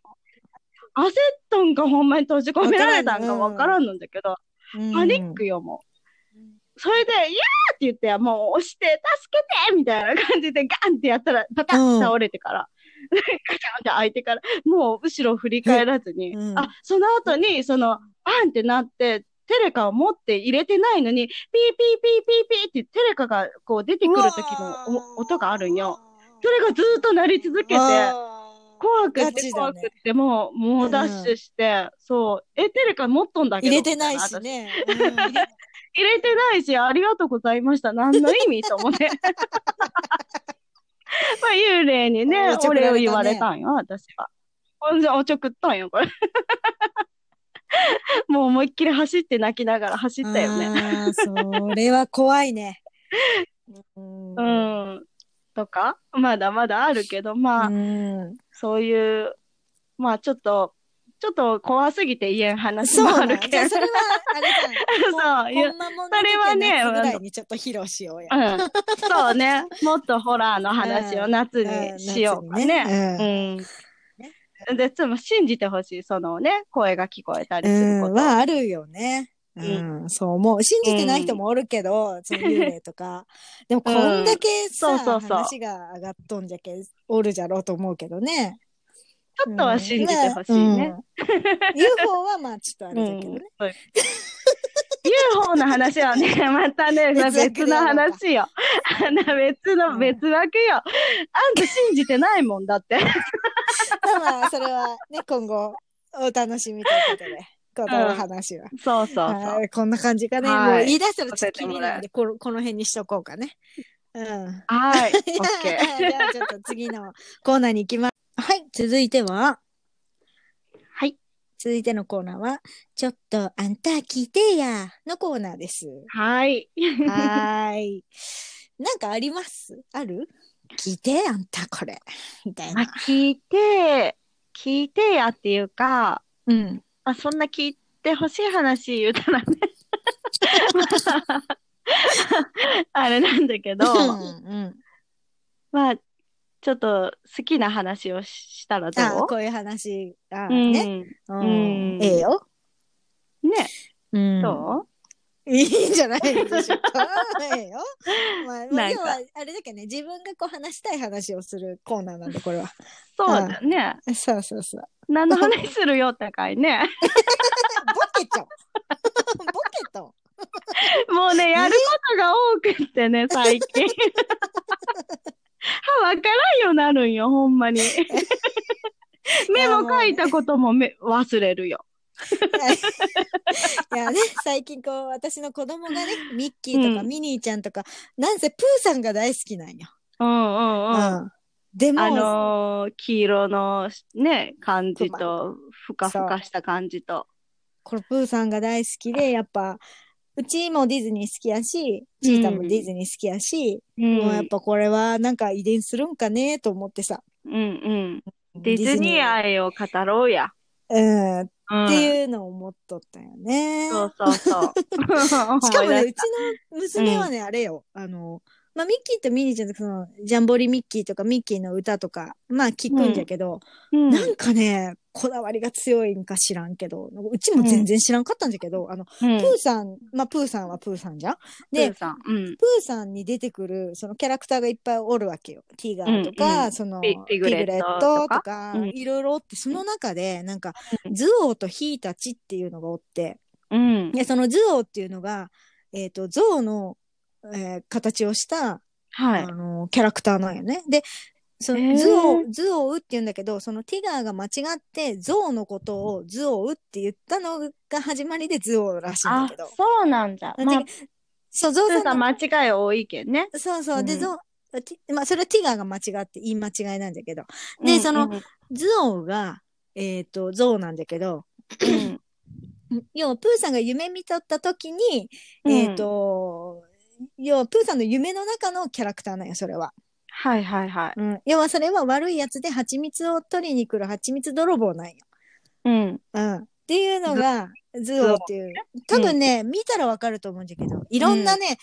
焦っとんかほんまに閉じ込められたんかわからんのんだけど、パニックよ、もう。それで、いやーって言って、もう押して、助けてみたいな感じでガンってやったら、パタン倒れてから、ガチャンって開いてから、もう後ろ振り返らずに、うん。あ、その後に、その、バンってなって、テレカを持って入れてないのに、ピーピーピーピーピーってテレカがこう出てくる時のお音があるんよ。それがずーっと鳴り続けて、怖くて怖くて、もう、もうダッシュして、そう、え、テレカ持っとんだけど。入れてないしね。うん入れてないし、ありがとうございました。何の意味と思って。まあ、幽霊にね、お礼を言われたんよ、私は。ほんで、おちょくったんよ、これ。もう思いっきり走って泣きながら走ったよね。それは怖いね。う んうん。とか、まだまだあるけど、まあ、うんそういう、まあ、ちょっと、ちょっと怖すぎて言えん話もあるけど。それは、あれだ そうほんまもんそれはねぐらいにちょっと披露しようや。うん。そうね。もっとホラーの話を夏にしようかね。ね。うん。で、つも信じてほしい。そのね、声が聞こえたりうん。すること。はあるよね。ううん、そう思う。信じてない人もおるけど、その幽霊とか。でもこんだけさ、そうそうそう話が上がっとんじゃけ、おるじゃろうと思うけどね。ちょっとは信じてほしいね。うん。UFO はまあちょっとあれだけどね。うん UFO の話はね、またね、別の話よ。別の、うん別枠よ。あんた信じてないもんだって。まあまあ、それはね、今後、お楽しみということで、このお話は。そうそうそう。はいこんな感じかね。はいもう言い出したらちょっと気になるんさで、この辺にしとこうかね。うん。はい。オッケじゃあちょっと次のコーナーに行きます。はい、続いては、ー。はい。続いてのコーナーは、ちょっとあんた聞いてやのコーナーです。はい。はーい。なんかあります？ある？聞いてあんたこれ。みたいまあな。、聞いて、聞いてやっていうか、うん。まあ、そんな聞いてほしい話言うたらね。あれなんだけど、うん。まあ、ちょっと好きな話をしたらあどう？こういう話。あうん。ね。ね。うんうんええよ。うんどいいんじゃないでしょうか。ええよ。まあ、まあ、なんか要は、あれだけどね、自分がこう話したい話をするコーナーなんで、これは。そうだね。そうそうそう。何の話するよ、高いね。ボケちゃう。ボケと。もうね、やることが多くってね、最近。は、わからんようになるんよ、ほんまに。メモ書いたこともめ忘れるよ。いやね、最近こう、私の子供がね、ミッキーとかうんミニーちゃんとか、なんせプーさんが大好きなんよ。うんうんうん。うん。でも、あのー黄色のね、感じと、ふかふかした感じと。このプーさんが大好きで、やっぱ、うちもディズニー好きやし、チータもディズニー好きやし、うんもうやっぱこれはなんか遺伝するんかねと思ってさ。うんうん。ディズニー愛を語ろうや。うん、っうん、ていうのを思っとったよね。そうそうそう。しかもね、うちの娘はね、あれよ、あの、まあ、ミッキーとミニーちゃんとかその、ジャンボリミッキーとかミッキーの歌とか、まあ聞くんじゃけど、うん。なんかね、こだわりが強いんか知らんけど、うちも全然知らんかったんじゃけど、あの、うん、プーさん、まあ、プーさんはプーさんじゃん？でプーさん。うん。プーさんに出てくる、そのキャラクターがいっぱいおるわけよ。ティガーとか、うんうんその、ピピグレットとか？いろいろおって、その中で、なんか、うんズオーとヒーたちっていうのがおって、うん。で、そのズオーっていうのが、えっ、と、ゾウの、えー形をした、はいあ。の、キャラクターなんよね。で、そのズオウ、ズオウって言うんだけど、そのティガーが間違ってゾウのことをズオウって言ったのが始まりでズオウらしいんだあけど、。そうなんだ。まあ、そう、ゾウプーさん間違い多いけんね。そうそう、で、うんゾウ、まあ、それはティガーが間違って言い間違いなんだけど、でうんそのうんズオウが、えっ、と、ゾウなんだけど、うん要はプーさんが夢見とった時に、うんえっ、と、要はプーさんの夢の中のキャラクターなんよ、それは。はいはいはい。うん。要はそれは悪いやつで蜂蜜を取りに来る蜂蜜泥棒なんよ。うん。うん。っていうのが、ズオっていう。多分ね、見たらわかると思うんだけど、いろんなね、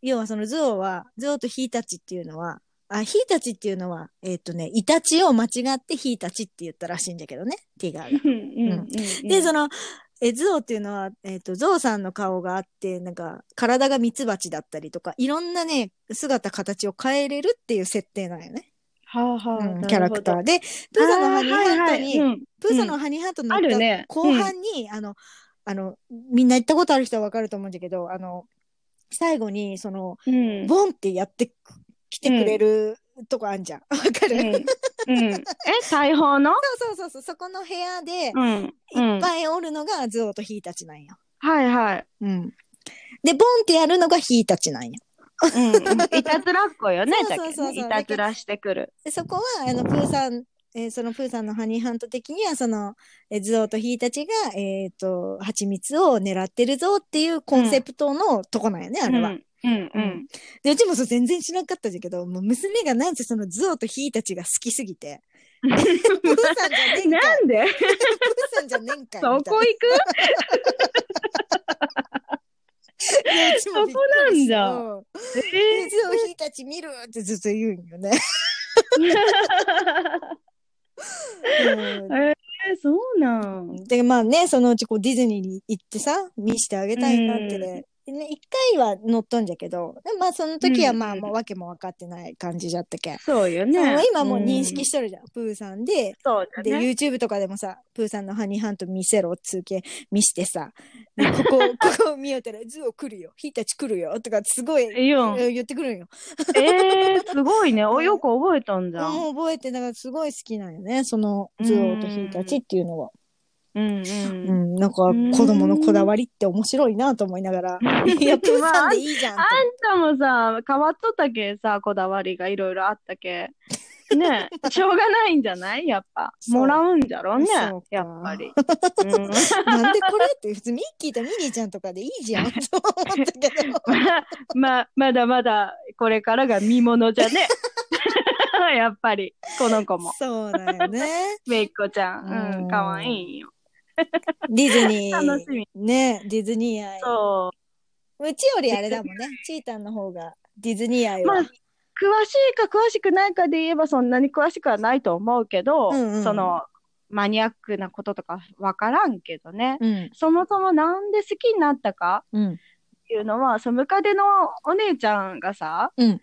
要はそのズオは、ズオとヒータチっていうのは、あ、ヒータチっていうのは、えっ、とね、イタチを間違ってヒータチって言ったらしいんだけどね、ティガーが。うんうんうんで、その、え、ゾウっていうのは、えっ、と、ゾウさんの顔があって、なんか、体がミツバチだったりとか、いろんなね、姿、形を変えれるっていう設定なんよね。はあはあうんキャラクター。ーで、プーさんのハニーハントに、はいはいうんプーさんのハニーハントのあるね後半に、あの、あの、みんな行ったことある人はわかると思うんだけど、あの、最後に、その、うん。ボンってやってきてくれるとこあんじゃん。わかる、うん。うん。え、裁縫の？そうそうそうそう、そこの部屋で、うん。ういっん。ぱいおるのがズオとヒーたちなんよ。はいはい。うん。で、ボンってやるのがヒーたちなんよ。うん。うん いたずらっ子よね、そうだそういたずらしてくる。でそこは、あの、プーさん、えーそのプーさんのハニーハント的には、その、えーズオとヒーたちが、えっ、と、蜂蜜を狙ってるぞっていうコンセプトのとこなんよね、あれは。うん。うん。うん。で、うちもそう全然知らんかったんだけど、もう娘がなんせそのズオとヒーたちが好きすぎて、プーさんじゃねえんかないんで？プーさんじゃねえんかい。そこ行く？そこなんうん。えでズオヒーたち見るってずっと言うんよね。う んえー、そうなん。で、まあね、そのうちこうディズニーに行ってさ、見してあげたいなってね。でね、一回は乗っとんじゃけど、でまあその時はまあうんもう訳も分かってない感じじゃったけん。そうよね。今もう認識ししとるじゃん、プーさんで。で、そうだね。YouTube とかでもさ、プーさんのハニーハント見せろっつうけ、見してさ、でここ、ここ見よったら、ズオ来るよ、ヒーたち来るよ、とかすごい、言ってくるんよ。えー、すごいね。お、よく覚えたんだ。もう覚えて、だからすごい好きなんよね、そのズオとヒーたちっていうのは。うんう。うんん、なんか子供のこだわりって面白いなと思いながら、いや、プーさんでいいじゃんとあんたもさ、変わっとったけさ、こだわりがいろいろあったけ。ね しょうがないんじゃない？やっぱ。もらうんじゃろ？うねそうか。やっぱり。うんなんでこれって普通ミッキーとミニーちゃんとかでいいじゃんと思ったけど。まま、まだまだこれからが見ものじゃね。やっぱり、この子も。そうだよね。めいっ子ちゃん。ううんん、かわいいよ。ディズニー。楽しみ。ね、ディズニー愛。そうちよりあれだもんね。チータンの方がディズニー愛う。まあ、は。詳しいか詳しくないかで言えばそんなに詳しくはないと思うけど、うんうんその、マニアックなこととかわからんけどね。うん。そもそもなんで好きになったかうん。っていうのは、そのムカデのお姉ちゃんがさ、うん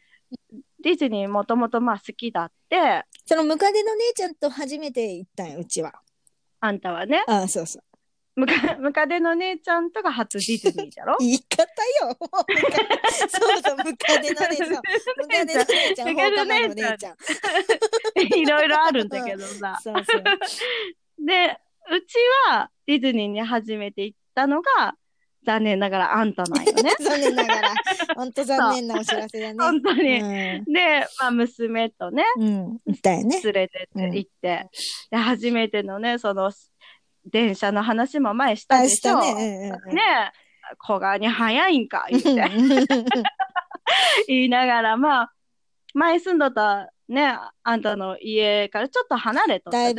ディズニーもともとまあ好きだって、そのムカデの姉ちゃんと初めて行ったんよ、うちは。あんたはね、ああ、そうそう。ムカムカデの姉ちゃんとが初ディズニーだろ？言い方よ。そうそう、ムカデの姉ちゃん。ムカデの姉ちゃん、ゃん。いろいろあるんだけどさ。そうそう。で、うちはディズニーに初めて行ったのが、残念ながらあんたなんよね。残念ながら。本当残念なお知らせだね。本当に。うで、まあ、娘とね、ん。うん。行ったよね。連れてって行って、で、初めてのね、その、電車の話も前したあ、でしょ。ね。うんに早いんか、言ってうん。言いながら、まあ、前住んどったね、あんたの家からちょっと離れとった。だい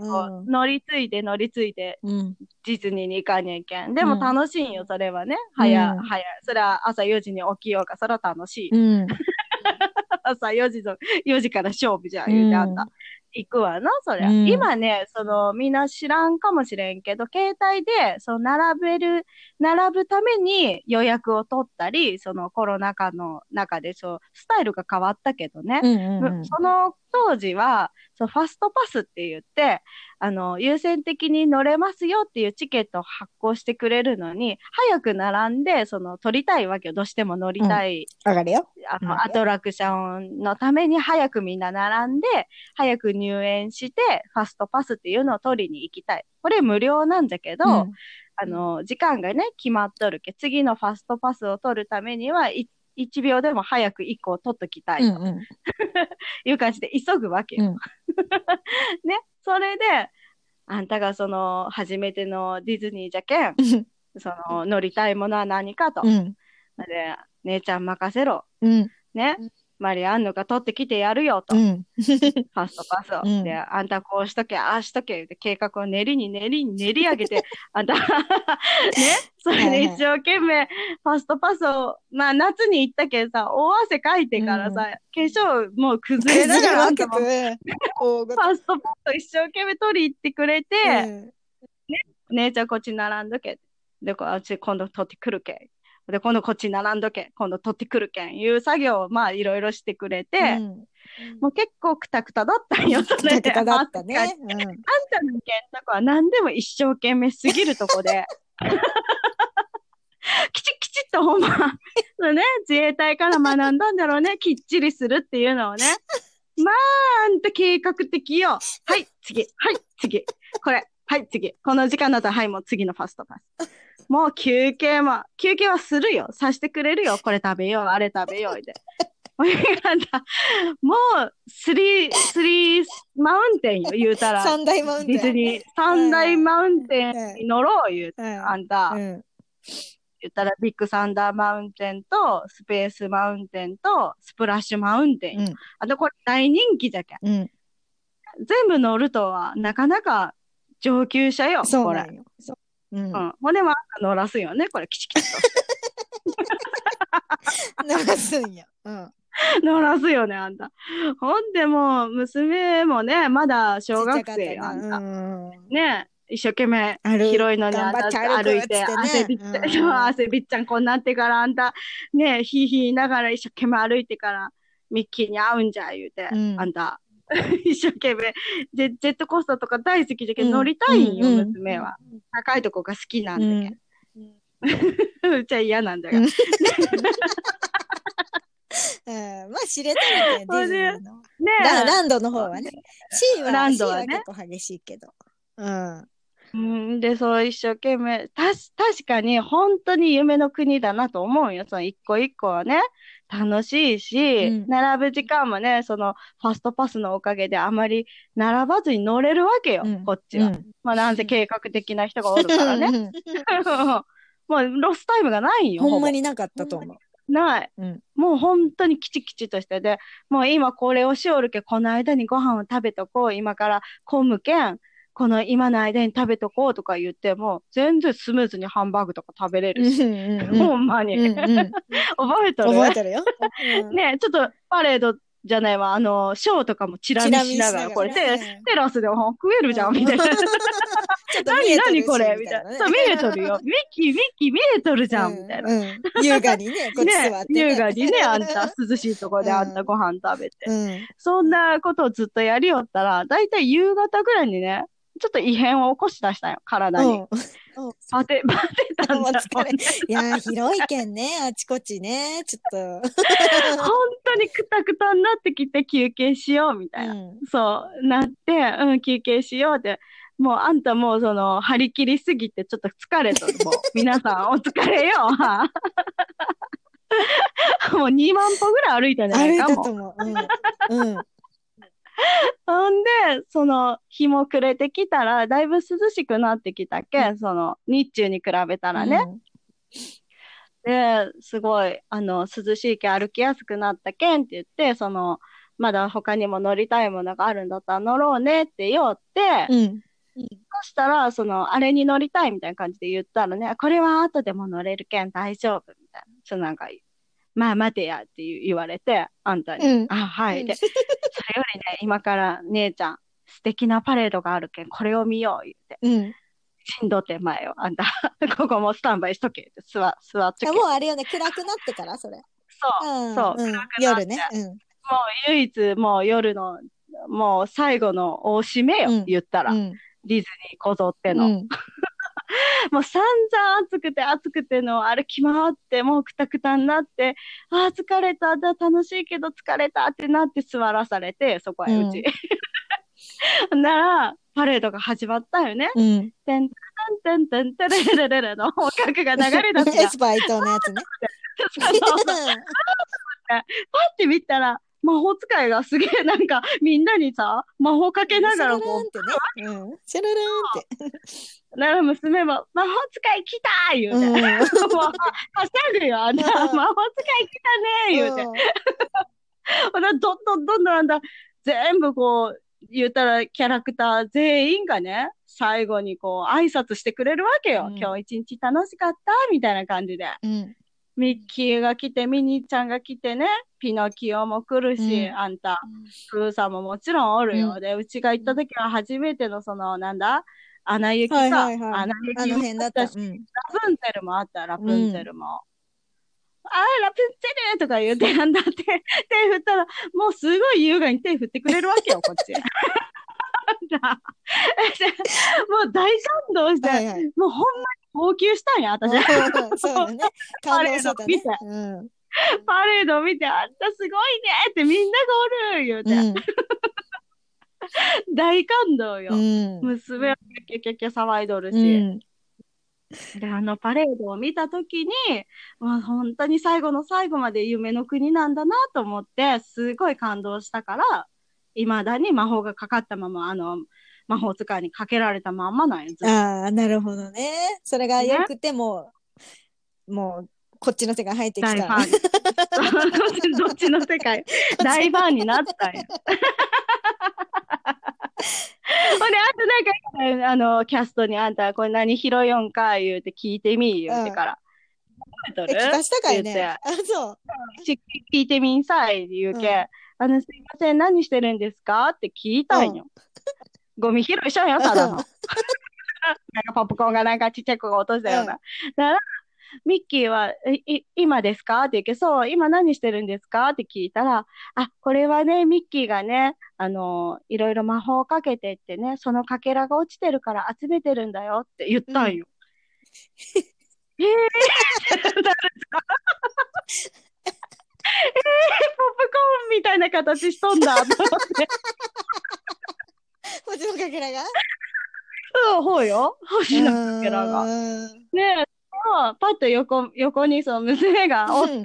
うんう乗り継いで乗り継いでうん。ディズニーに行かねえけん。でもうん楽しいんよ、それはね。早、うん早い。それは朝4時に起きようか、それは楽しい。うん。朝4時の、4時から勝負じゃん、言うてあんた。行くわな、そりゃ。うん今ね、その、みんな知らんかもしれんけど、携帯で、その、並べる、並ぶために予約を取ったり、そのコロナ禍の中で、そう、スタイルが変わったけどね。うんうんうんその当時は、そう、ファストパスって言って、あの、優先的に乗れますよっていうチケットを発行してくれるのに、早く並んで、その、取りたいわけよ。どうしても乗りたい、わかるよ。うんあの、アトラクションのために早くみんな並んで、早く入園して、ファストパスっていうのを取りに行きたい。これ無料なんだけど、うんあの、時間がね、決まっとるけ。次のファストパスを取るためには、い1秒でも早く1個取っときたいとうんうん いう感じで急ぐわけよ。うん ね。それで、あんたがその、初めてのディズニーじゃけん、その、乗りたいものは何かと。うんで、姉ちゃん任せろ。うんね。マリアンヌが取ってきてやるよと。フうん ァストパスを。うんで、あんたこうしとけ、ああしとけ、って計画を練りに練りに練り上げて、あんた、ね、それで一生懸命、ファストパスを、まあ夏に行ったけどさ、大汗かいてからさ、化粧もう崩れながらあんたも、ファストパスを一生懸命取り行ってくれて、うん姉ちゃんこっち並んどけ。で、こあっち今度取ってくるけ。で、今度こっち並んどけ。今度取ってくるけん。いう作業をまあいろいろしてくれて、うんもう結構くたくただったんよ、それで。くたくただったね。あんたのけんとこは何でも一生懸命すぎるとこで。きちきちっとほんま、そうね、自衛隊から学んだんだろうね。きっちりするっていうのをね。まあ、あんた計画的よ。はい、次。はい、次。これ。はい、次。この時間だったら、はい、もう次のファストパス。もう休憩も、休憩はするよ。さしてくれるよ。これ食べよう、あれ食べようで。もう、スリー、スリーマウンテンよ、言うたら。三大マウンテン。ディズニー、三大マウンテンに乗ろう、言うて。うんあんた、うん言ったらビッグサンダーマウンテンと、スペースマウンテンと、スプラッシュマウンテン。うんあとこれ大人気じゃけん。うん。全部乗るとは、なかなか上級者よ、これ。そううん。うん。ほんで、まあ、乗らすよね、これ、キチキチとして。流すんや。うん。乗らすよね、あんた。ほんでもう、娘もね、まだ小学生よ、あんた。うん。ね一生懸命、広いのにあって歩いて、ね汗びっちゃ、うん汗びっちゃんこになってからあんた、ねひいひいながら一生懸命歩いてから、ミッキーに会うんじゃ、言うて、うんあんた。一生懸命ジェ、ジェットコースターとか大好きじゃけど、うん乗りたいんよ、うん娘は。高いとこが好きなんだけうんど。うちは嫌なんだが。うん うんまあ知れたみたい、ディズニーの。ねラランドの方はね。シーは、ランドはねシーは結構激しいけど。うん。うん、で、そう一生懸命、たし、確かに本当に夢の国だなと思うよ。その一個一個はね、楽しいし、うん並ぶ時間もね、そのファストパスのおかげであまり並ばずに乗れるわけよ、うんこっちは。うんまあなんせ計画的な人がおるからね。うん もうロスタイムがないんよ。ほんまに。になかったと思う。ない。うんもう本当にきちきちとしてで、もう今これをしおるけ、この間にご飯を食べとこう、今から混むけん、この今の間に食べとこうとか言っても、全然スムーズにハンバーグとか食べれるし、ほんまに。うんうん 覚えとる？覚えてるよ。うんねちょっとパレードじゃないわ、あの、ショーとかもチラ見しながら、これねテラスでも食えるじゃん、う んみたいな。何何これ？みたいな。そう、見えとるよ？ミッキー、ミッキー見えとるじゃん、みたいな。うんうん優雅にね、こっち座って、ね優雅にね、あんた、涼しいところであんたご飯食べて。うん。そんなことをずっとやりよったら、だいたい夕方ぐらいにね、ちょっと異変を起こし出したよ、体に。うん。バテ、バテたんだ疲れいやー、広いけんね、あちこちね、ちょっと。本当にくたくたになってきて休憩しよう、みたいな。うんそう、なって、うん、休憩しようって。もうあんたもうその、張り切りすぎてちょっと疲れとる。もう、皆さんお疲れよ。もう2万歩ぐらい歩いたんじゃな歩いいかもう。たと思う。うん。うん。ほんで、その、日も暮れてきたら、だいぶ涼しくなってきたけ？ん、その、日中に比べたらね。で、すごい、あの、涼しいけん歩きやすくなったけんって言って、その、まだ他にも乗りたいものがあるんだったら乗ろうねって言おって、うん。そしたら、その、あれに乗りたいみたいな感じで言ったらね、これは後でも乗れるけん大丈夫みたいな。そうなんか、まあ待てやって言われて、あんたに。うんあ、はい。うんで、それよりね、今から姉ちゃん、素敵なパレードがあるけん、これを見よう、言って。うん。しんどって前よ、あんた。ここもスタンバイしとけって、座、座っとけ。あもうあれよね、暗くなってから、それ。そう、うん。そう、うん暗くなって夜ね。うん。もう唯一、もう夜の、もう最後の大締めよ、うん言ったら。うん。ディズニーこぞっての。うん。もう散々暑くて暑くての歩き回って、もうくたくたになって、ああ、疲れた、だ楽しいけど疲れたってなって座らされて、そこへうち。なら、パレードが始まったよね。うん。てんてんてんてんてれれれれの音楽が流れ出す エスパー伊藤のやつね。そのパッて見たら、魔法使いがすげえなんかみんなにさ、魔法かけながらこう、シャランってね。うん。シャララーンって。なら娘も、魔法使い来たー言うて。うんもう、はしゃぐよ、あん魔法使い来たねー言うて。ほな、どんどんどんどんあんた、全部こう、言ったらキャラクター全員がね、最後にこう、挨拶してくれるわけよ。うん今日一日楽しかったみたいな感じで。うん。ミッキーが来て、ミニーちゃんが来てね、ピノキオも来るし、うんあんた、プーさんももちろんおるよ。うで、うちが行った時は初めてのその、なんだ、アナ雪か、はいはいはいアナあ雪もった。あったし、うん。ラプンツェルもあった、ラプンツェルも。あー、ラプンツェルとか言って、なんだって、手振ったら、もうすごい優雅に手振ってくれるわけよ、こっち。もう大感動して、はいはい。もうほんまに号泣したんや、私。そうだね。感動してたね。うん。パレードを見て、あんたすごいねってみんながおる言うて、うん。大感動よ。うん。娘はキャキャキャ騒いどるうし。ん。で、あのパレードを見たときに、まあ、本当に最後の最後まで夢の国なんだなと思って、すごい感動したから、未だに魔法がかかったまま、あの、魔法使いにかけられたまんまなんよ、ずっとああ、なるほどね。それが良くても、もう、こっちの世界入ってき大フた。ァン。どっちの世界？大ファンになったんや。ほんで、あとなんか、あの、キャストにあんた、これ何拾いよんか言うて聞いてみ言うてから。覚えとえ、る聞かしたかいね。言うてあ、そう。し聞いてみんさい言うけ、うんあの、すいません、何してるんですか？って聞いたんよ。ゴミ拾いしょんよ、ただの。なんかポップコーンがなんかちっちゃい子が落としたような。うん。だから、ミッキーは、い、い今ですか？って言うけど、そう、今何してるんですか？って聞いたら、あ、これはね、ミッキーがね、あの、いろいろ魔法をかけてってね、そのかけらが落ちてるから集めてるんだよって言ったんよ。えー、えー、ポップコーンみたいな形しとんだ、と思って。星のかけらがそう、ほうよ。星のかけらが。うんねえ、そうパッと横、横にその娘がおって、うん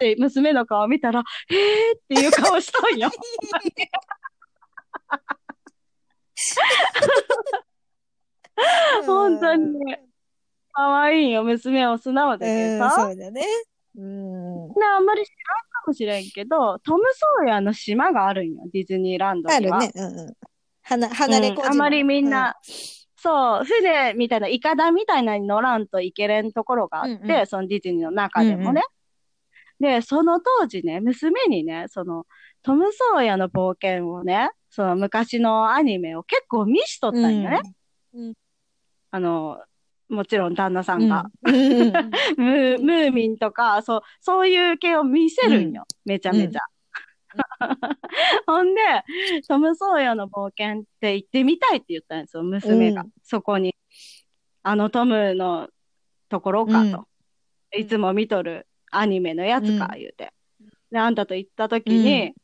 で娘の顔見たら、えーっていう顔しとんよ。本当にね。可愛いよ、娘を素直だけうん、どさ。そうだね。うん。ね、あんまり知らんかもしれんけど、トム・ソーヤの島があるんよ、ディズニーランドには。あるね。うんうん。はな、離れ小島うんあまりみんな、そう、船みたいな、イカダみたいなのに乗らんといけれんところがあって、うんうんそのディズニーの中でもね。で、その当時ね、娘にね、その、トム・ソーヤの冒険をね、その昔のアニメを結構見しとったうんんよね。あの、もちろん旦那さうんん。が。うん。うん ムー、ミンとか、そう、そういう系を見せるんよ。めちゃめちゃ。ほんで、トム・ソーヤの冒険って行ってみたいって言ったんですよ、娘が。うんそこに。あのトムのところかと。いつも見とるアニメのやつか、うん言うて。で、あんたと行った時に、うん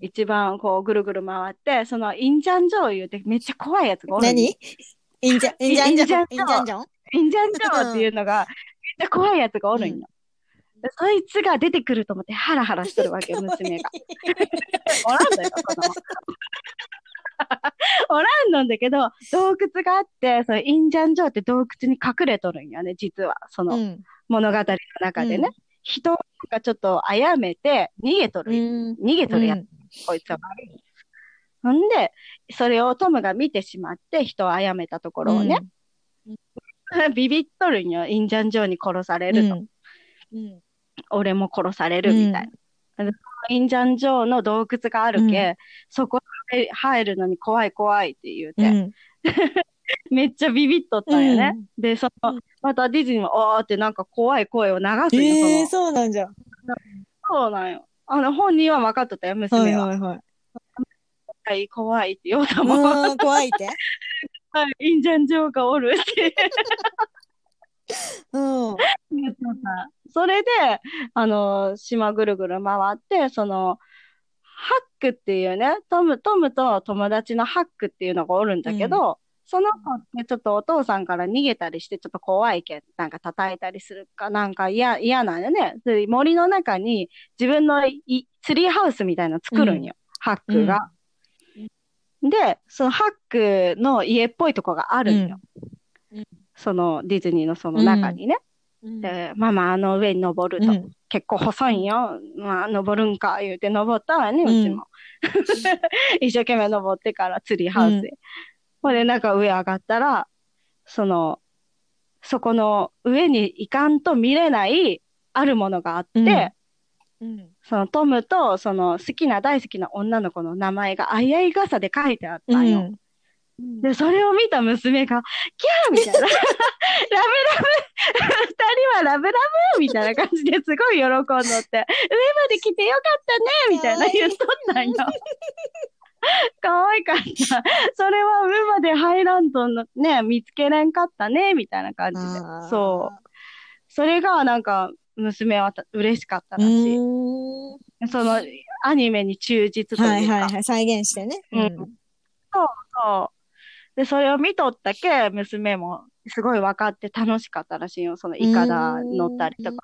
一番こうぐるぐる回って、そのインジャンジョー言うてめっちゃ怖いやつがおる何？インジャン、インジャンジョン。インジインジャンャンジョンインジャンジョーっていうのが、めっちゃ怖いやつがおるんよ。でそいつが出てくると思ってハラハラしとるわけよ、娘が。おらんのよ、子供。おらんのんだけど、洞窟があって、そのインジャンジョーって洞窟に隠れとるんよね、実は。そのうん。物語の中でね。うん人がちょっと殺めて逃げとる。うん。逃げとるやつ、こいつは悪い。ほんで、それをトムが見てしまって、人を殺めたところをね、ビビっとるんよ、インジャンジョーに殺されると。うん。俺も殺されるみたいな。でインジャンジョーの洞窟があるけ、うんそこへ入るのに怖い怖いって言うて、うん。めっちゃビビっとったんよね。うんで、その、またディズニーも、おーってなんか怖い声を流すんよ、ええ、その。そうなんじゃ。そうなんよ。あの、本人は分かっとったよ、はい娘は。はいはい。怖い、怖いって言おうたもん。はうん、怖いって？い、インジャンジョーがおるってうん。それで、あの、島ぐるぐる回って、その、ハックっていうね、トム、トムと友達のハックっていうのがおるんだけど、その子ってちょっとお父さんから逃げたりしてちょっと怖いけん、なんか叩いたりするかなんか嫌、嫌なんよね。で森の中に自分のいツリーハウスみたいなの作るんよ、ハックが。で、そのハックの家っぽいとこがあるんよ。うんそのディズニーのその中にね。うんで、ママあの上に登ると。うん結構細いんよ。まあ、登るんか、言うて登ったわね、うちも。一生懸命登ってからツリーハウスへ。ほんで、なんか上上がったら、その、そこの上に行かんと見れないあるものがあって、うんうんそのトムとその好きな大好きな女の子の名前があいあい傘で書いてあったんよ。うんで、それを見た娘が、キャーみたいな。ラブラブ二人はラブラブみたいな感じですごい喜んどって、上まで来てよかったねみたいな言っとったんよ。可愛かった。それは上まで入らんとのね、見つけれんかったねみたいな感じでそう。それがなんか、娘はた嬉しかったらしい。その、アニメに忠実とはいいうか。はいはい。再現してね。うんそう。で、それを見とったけ、娘もすごい分かって楽しかったらしいよ。そのイカダ乗ったりとかもね。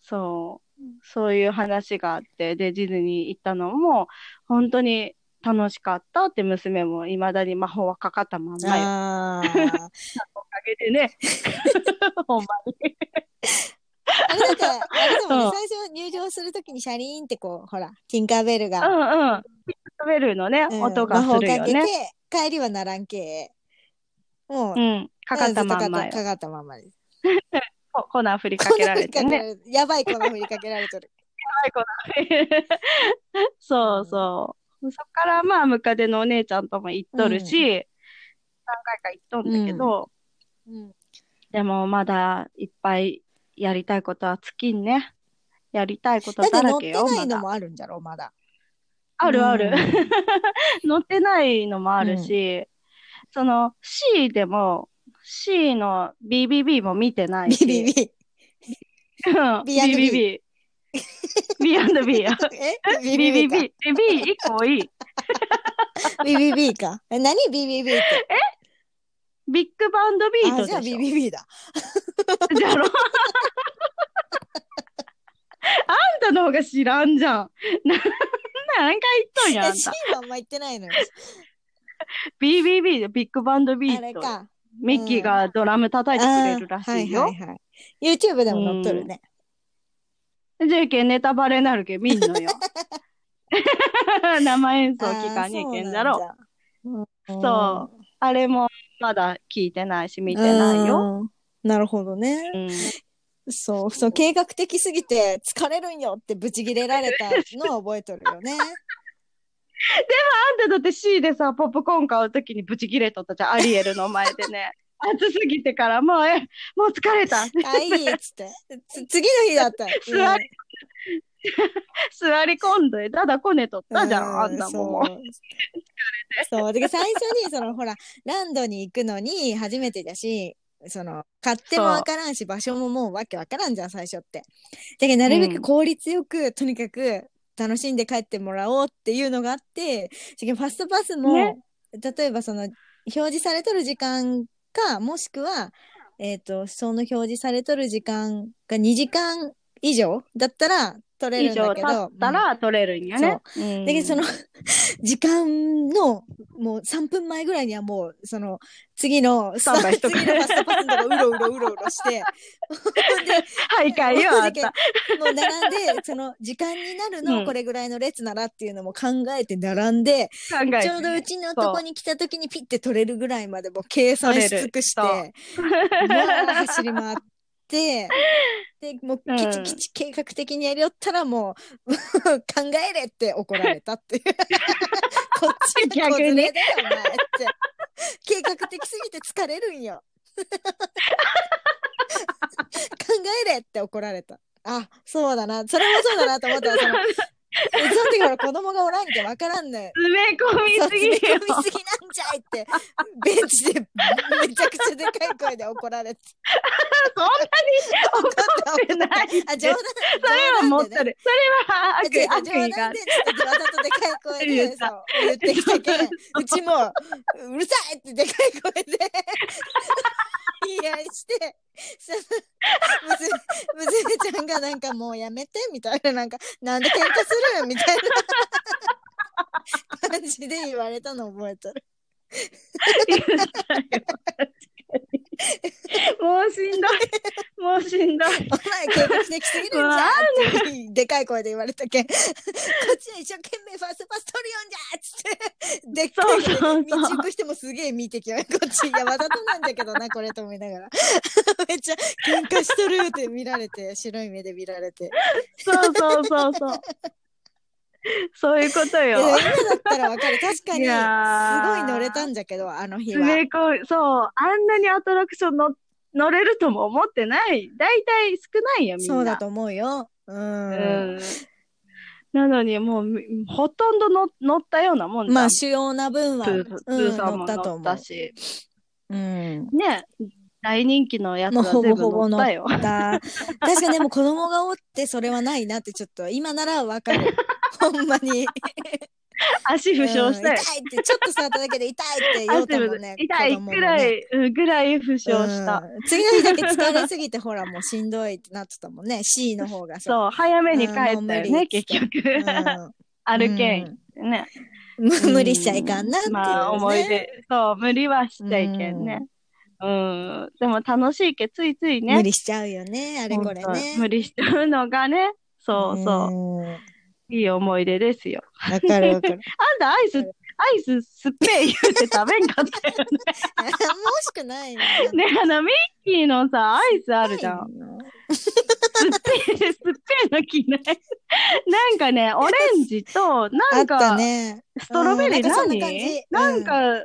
そう。そういう話があって、で、ディズニー行ったのも、本当に楽しかったって娘も未だに魔法はかかったまんまよ。おかげでね。ほんまに。あれなんか、あれでもね、うん最初入場するときにシャリーンってこう、ほら、ティンカーベルうが、んうん。食べるのね、うん音がするよね。、帰りはならんけ。もう、うん。かかったまんまかかったまんまです。こ粉振りかけられてね。粉振りかけられやばい粉振りかけられてる。そうそう。そっからまあ、ムカデのお姉ちゃんとも行っとるし、何回か行っとんだけど、うんでもまだいっぱいやりたいことは尽きんね。やりたいことだって乗ってだらけよ、ないのまだ。もあるんじゃろ、まだ。あるある。うん 乗ってないのもあるし、その C でも、C の BBB も見てないビし。ビビ。うん B&B BBB。B&B や。BBB。B 一個多い。ビビビか。え、何？ビビビって？ビッグバンドビーあ、じゃあトでしょ。ビビビだ。じゃろあんたの方が知らんじゃん。な、何回言っとんや、あえ、ん C た。はあんま言ってないのよ。BBB でビッグバンドビート。あれか。ミッキーがドラム叩いてくれるらしいよ。あーはいはいはい。YouTube でも載っとるね。じゃけんネタバレなるけん見んのよ。生演奏聞かにゃいけんだろ。ろ。そうあれもまだ聞いてないし見てないよ。うん。なるほどね。うん。そう、そう、計画的すぎて疲れるんよってブチギレられたのを覚えとるよね。あんただって C でさ、ポップコーン買うときにブチ切れとったじゃん、アリエルの前でね。暑すぎてからもう、え、もう疲れた。あ、いいっつって。つ次の日だった。座り 座り込んで、ただこねとったじゃん、うあんたも。そう。そう。で、最初に、その、ほら、ランドに行くのに初めてだし、その、買ってもわからんし、場所ももうわけわからんじゃん、最初って。だけど、なるべく効率よく、とにかく、楽しんで帰ってもらおうっていうのがあって、ファストパスも、ね例えばその、表示されとる時間か、もしくは、えっ、と、その表示されとる時間が2時間以上だったら取れ以るんだけど。ったら取れるんやね。う。んだけどその 時間のもう3分前ぐらいにはもうその次のスタンバイしとく 次のファストパスのとこうろうろうろうろして。徘徊よ、あんた。もう並んでその時間になるうん。のこれぐらいの列ならっていうのも考えて並んで、考えてちょうどうちのとこに来た時にピッて取れるぐらいまでもう計算し尽くして走り回っして、で、もう、うんきちきち計画的にやりよったらもう、考えれって怒られたっていう。こっちが逆に子連れだよ、お前って。計画的すぎて疲れるんよ。考えれって怒られた。あ、そうだな。それもそうだなと思ったら、その、その時ほら子供がおらんけわからんねん。詰め込みすぎよ詰め込。みすぎなんじゃいって、ベンチでめちゃくちゃでかい声で怒られて。そんなに怒ってない。あ、冗談。それは持ってる。る。それは悪あ違う悪意が冗談で、ちょっとわざとでかい声で、言ったそう、言ってきたけん、うちも、うるさいってでかい声で、言 い合いして、娘ちゃんがなんかもうやめて、みたいな、なんか、なんで喧嘩するみたいな。感じで言われたの覚えてる。もうしんどい。もうしんどい。お前計画的すぎるんじゃってでかい声で言われたけんこっちは一生懸命ファーストパス取るよんじゃっつってでっかい声でそうそうそう道行く人もすげえ見てきよこっちいやわざとなんだけどなこれと思いながら めっちゃ喧嘩しとるって見られて白い目で見られてそうそうそうそう。そういうことよ。今だったらわかる確かにいすごい乗れたんじゃけどあの日はそう、あんなにアトラクションの乗れるとも思ってない。大体少ないよ、みんな。そうだと思うようん、うん。なのに、もう、ほとんど乗乗ったようなもんだまあ主要な分は、うん、乗っったと思うたし。うんね、大人気のやつもうほぼは全部ほぼ乗っ乗ったよ。た。確かにでも子供がおってそれはないなってちょっと今ならわかる。ほんまに。足負傷したようん。痛いって、ちょっと触っただけで痛いって言おうたもんね。痛い子供もねぐらい、うんぐらい負傷した。うん次の日だけ疲れすぎて、ほらもうしんどいってなってたもんね。C の方がさ。そう、早めに帰ったようんもう無ね、結局。歩けん。ね。うん無理しちゃいかんなっていう、ね。まあ、思い出。そう、無理はしちゃいけんね。うん。でも楽しいけ、ついついね。無理しちゃうよね。あれこれ本ね当。無理しちゃうのがね。そうそう。うん。いい思い出ですよ。わかるわかる。あんたアイス、アイスすっぺえ言うて食べんかったよね。あもうしくないな。ね、あの、ミッキーのさ、アイスあるじゃん。すっぺえ、すっぺえの着ない。なんかね、オレンジと、あなんか、ね。ストロベリー何？なんか、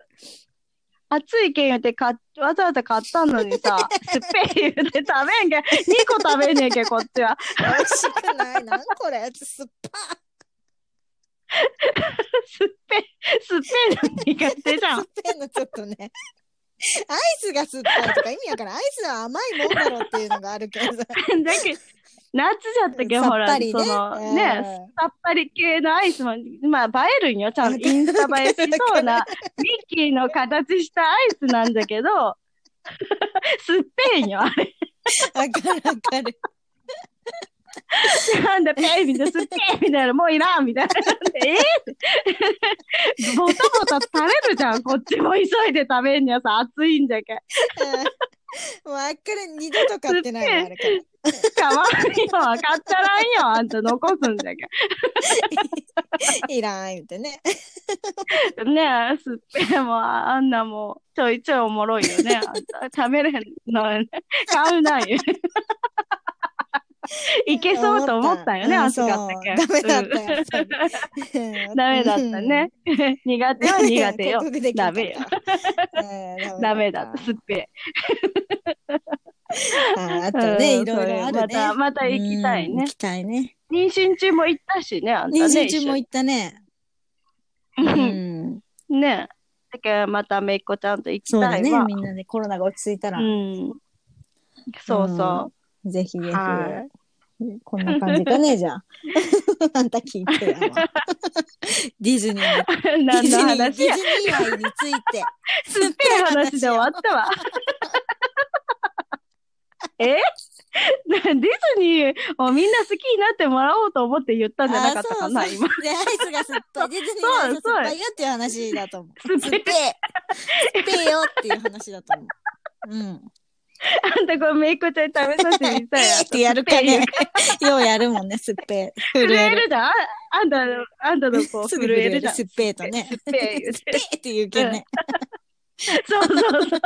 暑いけん言うてか、わざわざ買ったのにさ、すっぺえ言うて食べんけん、2個食べんねんけん、こっちは。美味しくない。なんこれ酸っぱすっぺえ、すっぺえの苦手じゃん酸っ。ぱいのちょっとね。アイスが酸っぱいとか意味わからん。アイスは甘いもんだろうっていうのがあるけどさ。だけど夏じゃったけ？ん、ほら、その、うんね、さっぱり系のアイスも、まあ、映えるんよ。ちゃんとインスタ映えしそうな、ミッキーの形したアイスなんだけど、すっぺえんよ、あれ。わかるわかる。なんだ、ペイみたいな、すっぺえみたいな、もういらんみたいな。えー、ボタボタ食べるじゃん、こっちも急いで食べんにはさ、暑いんじゃけん。うんから二度と買ってないわ、あれから。かわいいよ、わかったらんよ、あんた残すんじゃけ いらん、言ってね。ん。ねえ、すっぺえもあんなもう、ちょいちょいおもろいよね。あんた食べれへんのよね。買うないよ。いけそうと思ったよね、うん暑かったけうダメだったやっぱりうん ダメだったね。苦手は苦手よダメよ。うんダメだった、すっぺえ。あ あとね、うんいろいろあるね。またまた行きたいねうん行きたいね。妊娠中も行ったしね、あんたね。妊娠中も行ったね。うにん。ねだからまためいっ子ちゃんと行きそうだねたいわ。。みんなでコロナが落ち着いたらう、ん。そうそぜひぜひは。こんな感じかね、じゃあ。あんた聞いてやわ。ディズニー。何のディズニー話やディ。ズニー愛について。すっぺえ話で終わったわ。え？ディズニーをみんな好きになってもらおうと思って言ったんじゃなかったかな、今。で、アイスが酸っぱい。ディズニーのアイス酸っぱいよっていう話だと思う。酸っぺえ。酸っぺえよっていう話だと思う。うん。あんたこれめいっ子ちゃんに食べさせてみたいえーってやるかね。ようやるもんね、酸っぺえ。震えるじゃんああんたの、あんたのこうすぐ震えるじゃん。酸っぺえとね。すっぺーって言うけんね。そうそうそう。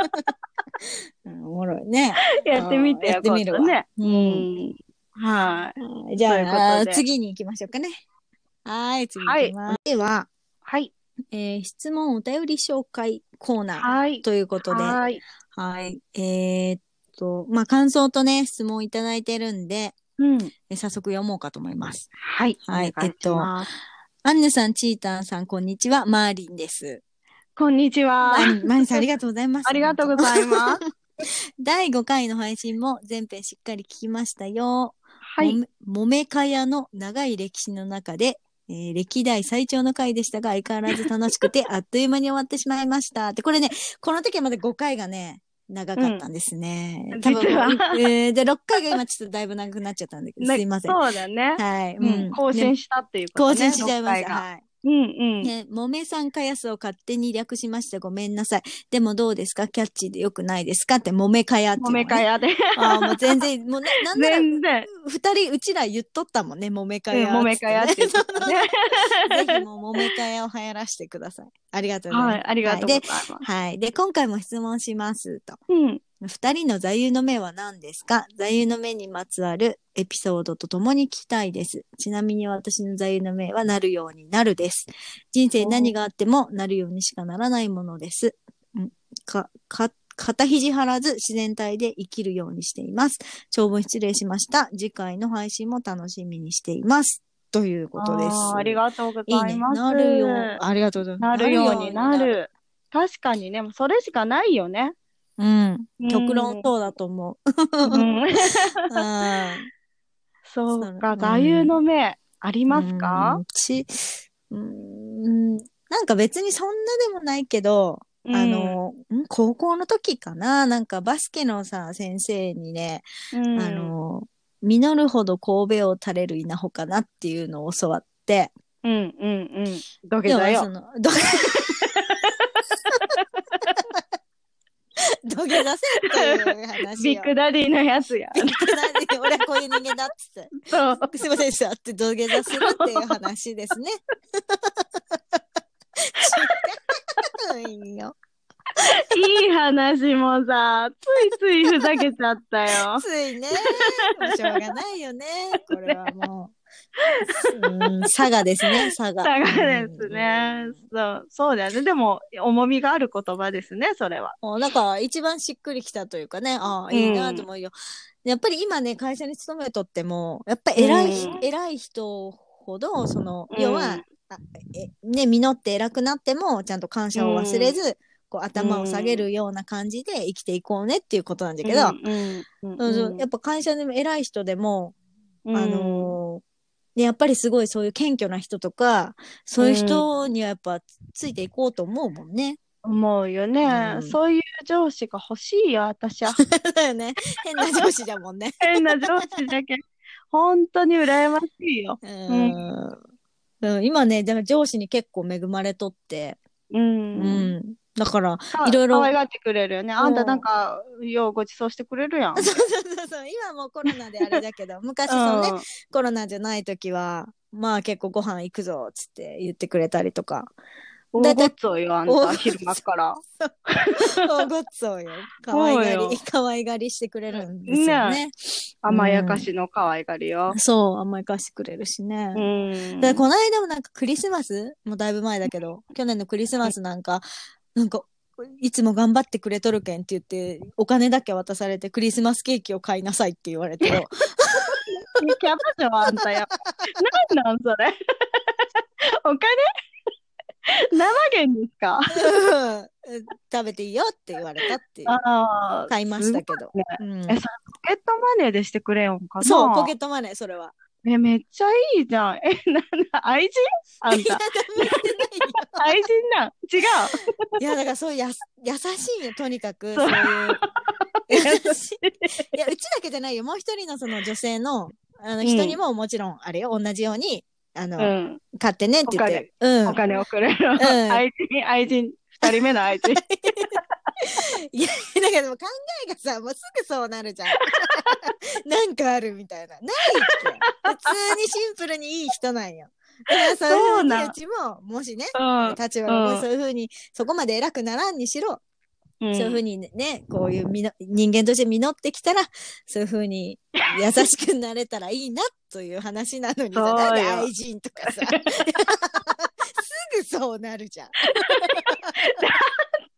うんおもろいね。やってみてよ、やってみるわね。ううんん。はい。はいじゃあ、で次に行きましょうかね。はい、次行きます。では、はい。えー質問お便り紹介コーナーはい。ということで、はい。はい。えーっと、まあ、感想とね、質問いただいてるんで、うん。え早速読もうかと思います。はい。はいお願しますアンヌさん、チータンさん、こんにちは。マーリンです。こんにちは。マーリンマーリンさん、ありがとうございます。ありがとうございます。第5回の配信も全編しっかり聞きましたよ。はい。もめ。かやの長い歴史の中で、えー歴代最長の回でしたが、相変わらず楽しくて、あっという間に終わってしまいました。で、これね、この時はまだ5回がね、長かったんですね。うん多分、えーで、6回が今ちょっとだいぶ長くなっちゃったんだけど、すいません。そうだね。はい。うん。更新ねしたっていうこと更ね。新しちゃいまし6た。はい。うんうん。ね、もめさんかやすを勝手に略しました。ごめんなさい。でもどうですか？キャッチーでよくないですか？って、もめかやってね、もめかやで。ああ、もう全然、もうな、なんなら。二人、うちら言っとったもんね、もめかや。うんもめかやって。ぜひもう、もめかやを流行らしてください。ありがとうございます。はい。ありがとうございで、ます。はい。で、今回も質問しますと。うん。二人の座右の銘は何ですか？座右の銘にまつわるエピソードとともに聞きたいです。ちなみに私の座右の銘はなるようになるです。人生何があってもなるようにしかならないものです。んか、か、肩肘張らず自然体で生きるようにしています。長文失礼しました。次回の配信も楽しみにしています。ということです。あーありがとうごいいね。ざいます。なるよう。ありがとうございます。なるようになる。確かにね、それしかないよね。うん。うん。極論そうだと思う。そうか、座右の銘、ありますうかん。ち、うーん、なんか別にそんなでもないけど、あ、の、ん？高校の時かな？なんかバスケのさ、先生にね、うん。あ、の、実るほどこうべを垂れる稲穂かなっていうのを教わって。うんうんうん。土下座よ。その、ど 土下座せっていう話よ。ビッグダディのやつや。ビッグダディ俺はこういう人間だっつって。そう。すいませんでしたって土下座するっていう話ですね。違うんよ。いい話もさ、ついついふざけちゃったよ。ついね。もうしょうがないよね。これはもう。うん、佐賀ですね、佐賀。だからですね。そう、そうだよね。でも、重みがある言葉ですね、それは。もうなんか一番しっくりきたというかね、ああ、いいなと思うよ。やっぱり今ね、会社に勤めとっても、やっぱり偉い、うん偉い人ほど、その、うん要は、ね、実って偉くなっても、ちゃんと感謝を忘れず、こう頭を下げるような感じで生きていこうねっていうことなんだけど、やっぱ会社でも偉い人でも、うんあのーね、やっぱりすごいそういう謙虚な人とか、そういう人にはやっぱついていこうと思うもんね。思うよね、うんそういう上司が欲しいよ、私は。だよね。変な上司だもんね。変な上司だけ。本当に羨ましいよ。うんうん今ね、だから上司に結構恵まれとって、う。うんん。だから、かいろいろ可愛がってくれるよね。あんたなんか、ようご馳走してくれるやん。そうそうそうそう、今もうコロナであれだけど、昔そのね、コロナじゃない時は、まあ結構ご飯行くぞ、つって言ってくれたりとか。大ごっつおよ、あんた、昼間から。大ごっつおよ。可愛がり、可愛がりしてくれるんですよね。甘やかしの可愛がりよ。そう、甘やかしてくれるしね。うん。で、この間もなんかクリスマス？もうだいぶ前だけど、去年のクリスマスなんか、なんか、いつも頑張ってくれとるけんって言って、お金だけ渡されてクリスマスケーキを買いなさいって言われてよ。キャバ嬢あんたよ。なんなんそれ。お金？生源ですか？う ん食べていいよって言われたって。買いましたけど。ねうんえ、それポケットマネーでしてくれよんかな？そう、ポケットマネー、それは。え、めっちゃいいじゃん。え、なんだ、愛人？あんいや、た。ダメしてないよ愛人なん違う。いや、だからそういうやす優しいよ、とにかく。そそうういう。優しい。いや、うちだけじゃないよ。もう一人のその女性の、あの人にももちろん、あれよ、同じように、あの、うん。買ってねって言って。うん。お金をくれる。ん愛人、愛人、二人目の愛人。いや、だけども考えがさ、もうすぐそうなるじゃん。なんかあるみたいな。ないって。普通にシンプルにいい人なんよ。だからそういうふうちも、もしね、うん。立場がもしそういうふうに、そこまで偉くならんにしろ、うんそういうふうにね、こういうみの人間として実ってきたら、そういうふうに優しくなれたらいいなという話なのにさ、そうよなんで愛人とかさ、すぐそうなるじゃん。っ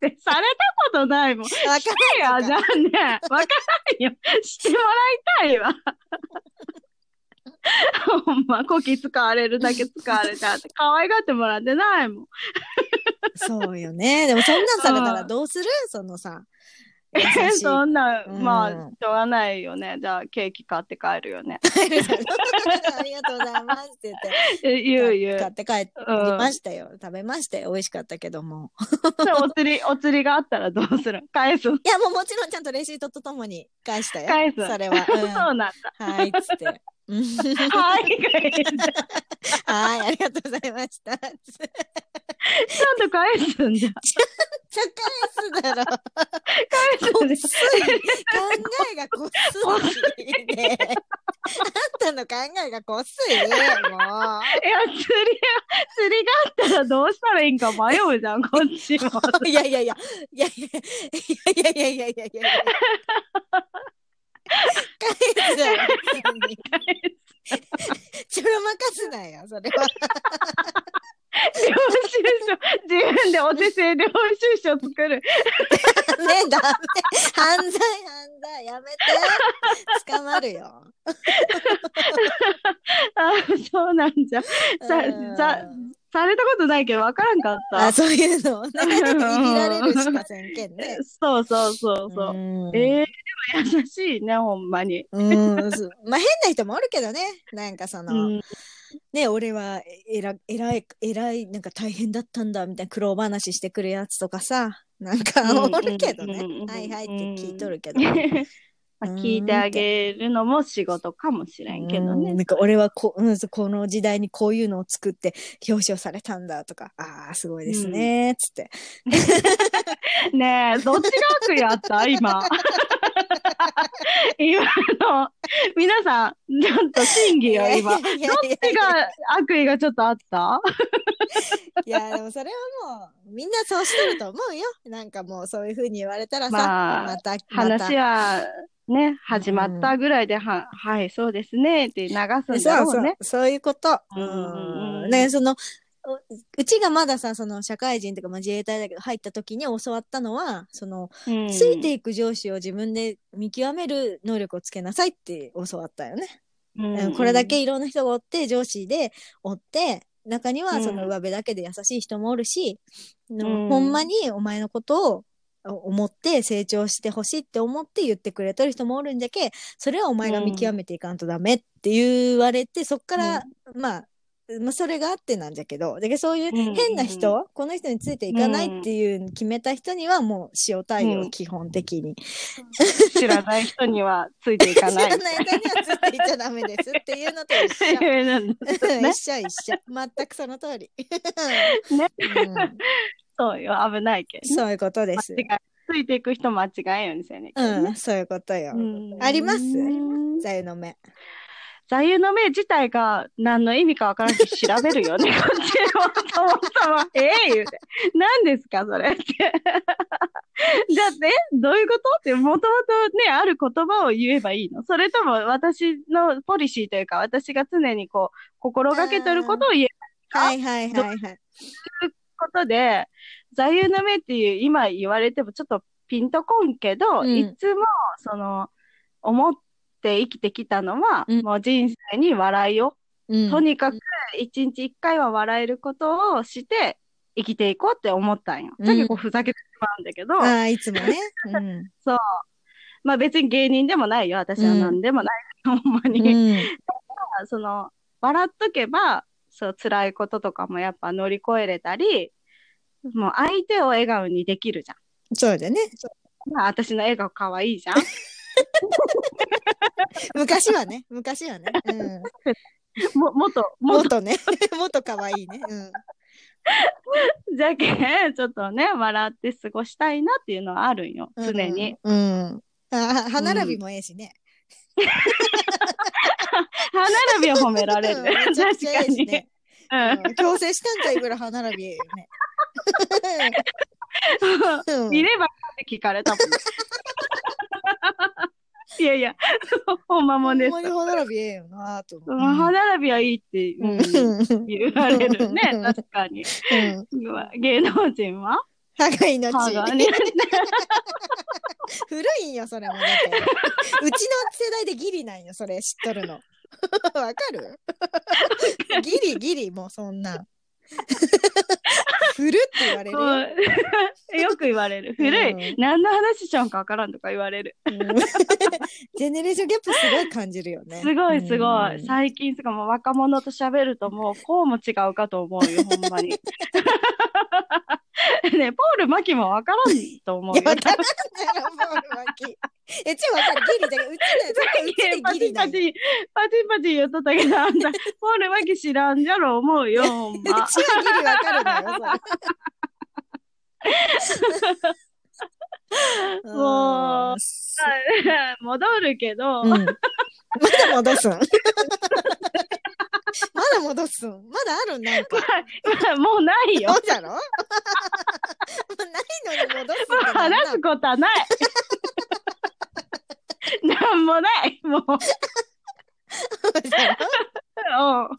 てされたことないもん。わかいや、じゃあね、わからんよ。してもらいたいわ。ほんま、こき使われるだけ使われたって、可愛がってもらってないもん。そうよね。でもそんなんされたらどうする？そのさ。そんな、うんまあ、しょうがないよね。じゃあ、ケーキ買って帰るよね。ありがとうございますって言って。え 言う言う。買って帰ってうんましたよ。食べましたよ。美味しかったけども。でお釣り、お釣りがあったらどうする？返すいや、もうもちろんちゃんとレシートとともに返したよ。返すそれは。そううんなんだ。はい、つって。うんはい、はい、ありがとうございました。ゃんと返すんじゃ。ちゃ返すだろ。返すんでこっそり。考えがこっそりね。あんたの考えがこっそり。もう。いや、釣りが、釣りがあったらどうしたらいいんか迷うじゃん、こっちも。いやいやいや、いやいやいやいやいやいやいやいや。ちょろまかすなよ、それは。領収書、自分でお手製領収書作る。ね、ダメ。犯罪、犯罪。やめて。捕まるよ。あ、そうなんじゃ。さうんさされたことないけど分からんかった。あ、そういうのをね。いびられるしかせんけんね。そうそうそうそう。うんえー、優しいね、ほんまに。うん、まあ変な人もおるけどね。なんかその、うん、ね、俺はえら、えらい、えらい、なんか大変だったんだ、みたいな苦労話してくるやつとかさ、なんかうんおるけどね。はいはいって聞いとるけど。まあ聞いてあげるのも仕事かもしれんけどね。うんなんか俺はこ,、うん、この時代にこういうのを作って表彰されたんだとか、ああ、すごいですね、つって。ねえ、どっちが悪意あった？今。今の、皆さん、ちょっと審議よ、今。どっちが悪意がちょっとあった？いや、でもそれはもう、みんなそうしてると思うよ。なんかもうそういうふうに言われたらさ、まあまた、また話はね、始まったぐらいで、は、はい、そうですね、って流すんだそうそうろうね。、そういうこと。うんうんうんね、その、ううちがまださ、その社会人とか、まあ、自衛隊だけど入った時に教わったのは、その、うん。ついていく上司を自分で見極める能力をつけなさいって教わったよね。うん。うんこれだけいろんな人がおって、上司でおって、中にはそのうん上辺だけで優しい人もおるし、ん。ほんまにお前のことを思って成長してほしいって思って言ってくれてる人もおるんじゃけ、それはお前が見極めていかんとダメって言われて、そっから、まあ、まあ、それがあってなんじゃけど、だけどそういう変な人、うんこの人についていかないっていう決めた人にはもう塩対応、うん基本的に。知らない人にはついていか知ない。らない人にはついていっちゃダメですっていうのと一緒。ね一緒一緒。全くその通り。ねうんそうよ、危ないけどね。そういうことです。ついていく人間違えんようにせんねうん、そういうことよ。うんあります？うん座右の目。座右の銘自体が何の意味かわからんし調べるよね。こっちもそもそも、ええ言うて。何ですかそれって。じゃあね、どういうことって、もともとね、ある言葉を言えばいいの？それとも私のポリシーというか、私が常にこう、心がけてることを言えはいはいはいはい。ことで、座右の銘っていう今言われてもちょっとピンとこんけど、うんいつもその思って生きてきたのは、うんもう人生に笑いを、うんとにかく一日一回は笑えることをして生きていこうって思ったんよ。うんだけどこうふざけてしまうんだけど、ああ、いつもね。うん。まあ別に芸人でもないよ。私は何でもない。ほんまに。うん その、笑っとけば、そう、辛いこととかもやっぱ乗り越えれたり、もう相手を笑顔にできるじゃん。そうだね。まあ、私の笑顔可愛いじゃん。昔はね。昔はね。うん。も、もっと、もっと、もっとね。もっと可愛いね。うん。じゃけん、ちょっとね、笑って過ごしたいなっていうのはあるんよ。常に。うん。あは歯並びもええしね。歯並びは褒められる。確かに。強制したんじゃいぐらい歯並びええよね。うん見ればって聞かれたもん。いやいや、ほんまもんですほんま。に歯並びええよなと思う。歯並びはいいって、言われるね、確かに。うん。芸能人は？歯が命。歯がね。古いんよ、それも。うちの世代でギリなんよ、それ知っとるの。わかる？ギリギリ、もうそんな。古って言われる？よ。く言われる。古い。うん何の話しちゃうんかわからんとか言われる。うん ジェネレーションギャップすごい感じるよね。すごいすごい。うん最近とかもう若者と喋るともうこうも違うかと思うよ、ほんまに。ねポール・マキもわからんと思うよ。いや、わからんじゃろ、ボール巻き。え、ちょ、わかる。ギリだけど、うちだよ。うちでパ。チパチ、パチパチ言っとったけど、あんた、ポール・マキ知らんじゃろ、思うよ、ほんうちはま。ギリわかるんだよ。もううん戻るけど、うん。まだ戻すんまだ戻すん？まだある？んなんか。もうないよそ。うじゃろ？もうないのに戻すってなんなん話すことはない。なんもない。もう。そうじゃろうん。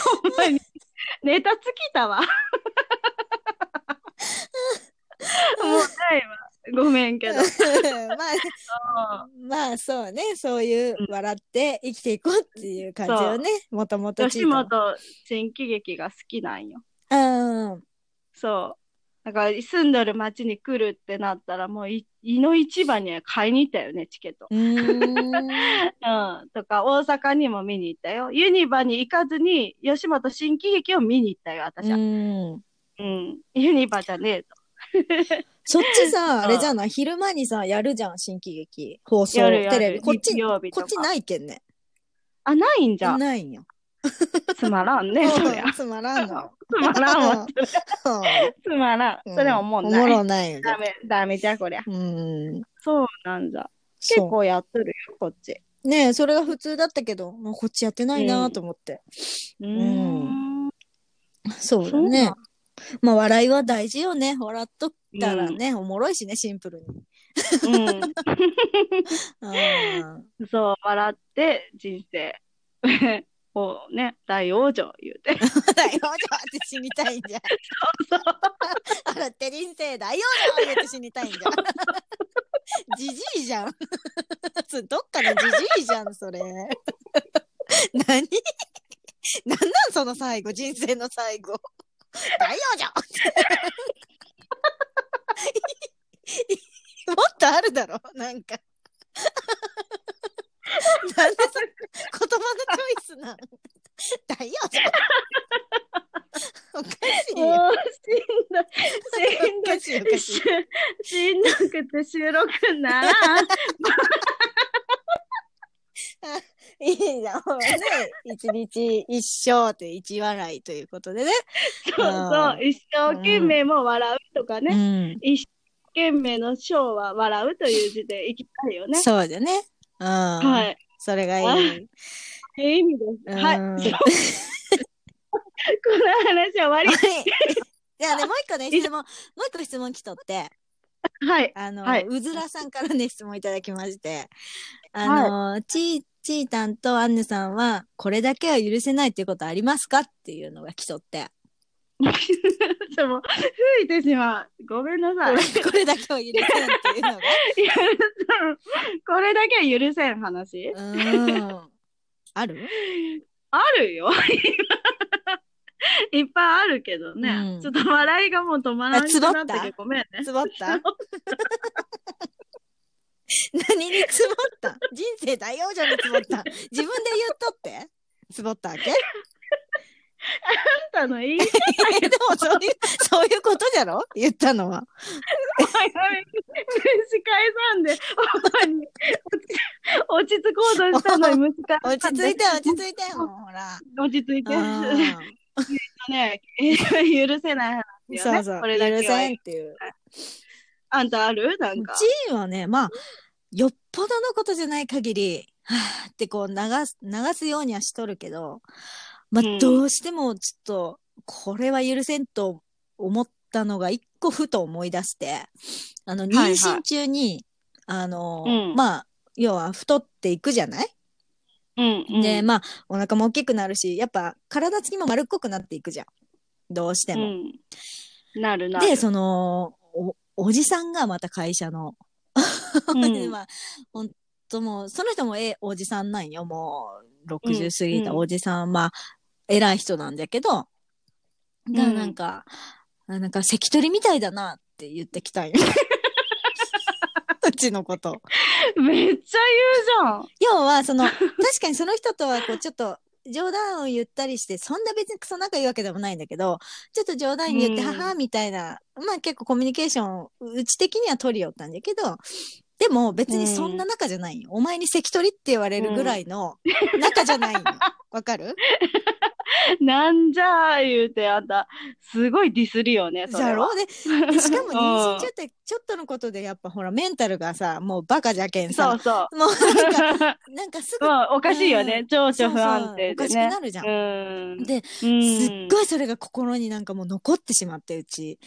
ほんまに。ネタ尽きたわ。もうないわ。ごめんけど。まあ、まあそうね、そういう笑って生きていこうっていう感じよね。もともとチ吉本新喜劇が好きなんよ。も。うん。そう。だから住んどる町に来るってなったらもうい胃の市場には買いに行ったよね、チケット。うーん。うん。とか大阪にも見に行ったよ。ユニバに行かずに吉本新喜劇を見に行ったよ、私は。うんうん。ユニバじゃねえと。そっちさ、んあれじゃない？昼間にさ、やるじゃん、新喜劇。放送、やるやるテレビ。こっち、日曜日とかこっちないけんね。あ、ないんじゃ。ないんよ。つまらんね、そりゃ うん。つまらんの。つまらんわ。うつまらん。んそれは思んおもない。ろないよ。ダメ、ダメじゃ、こりゃ。うん。そうなんだ。結そ構やっとるよ、こっち。う。ねえ、それが普通だったけど、もうこっちやってないなと思って。うーん。そうだね。まあ、笑いは大事よね。笑っとったらね、おもろいしね、シンプルに。うん。そう、笑って人生 をね、大往生言うて。大往生って死にたいんじゃん。そう。笑って人生大往生言って死にたいんじゃん。じじいじゃん。どっかのじじいじゃん、それ。何？なんなんその最後、人生の最後。大往生 もっとあるだろ？なんか。なんでそれ言葉のチョイスなん大往生おかしいよ。もうしんどい。しんどしんどくて収録ならん。いいじゃん。ね、一日一生という一笑いということでね。そうそう。一生懸命も笑うとかね。ん。一生懸命の章は笑うという字でいきたいよね。そうだね。うん。は。い。それがいい。という意味です。はい。この話終わり。じゃあね、もう一個ね、質問、もう一個質問来とって、はい。あの、はいうずらさんからね、質問いただきまして、あの、ちー、ちーたんとアンヌさんは、これだけは許せないっていうことありますかっていうのが来とって、でも、吹いてしまう。ごめんなさい。これだけは許せんっていうのが、これだけは許せん話ん。ある？あるよ。いっぱいあるけどね。うんちょっと笑いがもう止まらなくなったけど、ごめんね。つぼった？何につぼった？人生大往生につぼった。自分で言っとって。つぼったわけ？あんたの言い でもそういう、そういうことじゃろ？言ったのは。蒸し返さんで、ほんまに。落ち着こうとしたのに蒸し返 落ち着いて、落ち着いて、ほら。落ち着いて。うん。ね、許せない話よね。そうそう。これだけは。許せんっていう。あんたある？なんか。はね、まあ、よっぽどのことじゃない限り、はぁってこう流す、流すようにはしとるけど、まうんあ、どうしてもちょっと、これは許せんと思ったのが一個ふと思い出して、あの、妊はい娠中に、あの、うんまあ、要は太っていくじゃない、うんうん。で、まあ、お腹も大きくなるし、やっぱ体つきも丸っこくなっていくじゃん。どうしても。うん。なるなる。で、その、お、おじさんがまた会社の、うん まあ、ほんともう、その人もええおじさんなんよ。もう、60うん過ぎたおじさん、まあ、偉い人なんだけど、が、うんなんか、あなんか、関取みたいだなって言ってきたんよ。うちのこと。めっちゃ言うじゃん。要は、その、確かにその人とは、こう、ちょっと、冗談を言ったりして、そんな別にクソ仲いいわけでもないんだけど、ちょっと冗談言って、うん。ははみたいな、まあ結構コミュニケーション、うち的には取りよったんだけど、でも別にそんな仲じゃないよ。お前に関取って言われるぐらいの仲じゃないよ。わかる？なんじゃあ言うて、あんた、すごいディスりよね、それはじゃろ？ででしかも妊娠中うってちょっとのことでやっぱほらメンタルがさ、もうバカじゃけんさそう、そう。もうなんか、なんかすぐ、まあ、おかしいよね。うん情緒不安定そうそうおかしくでね。なるじゃん。うん。で、すすっごいそれが心になんかもう残ってしまって、うち。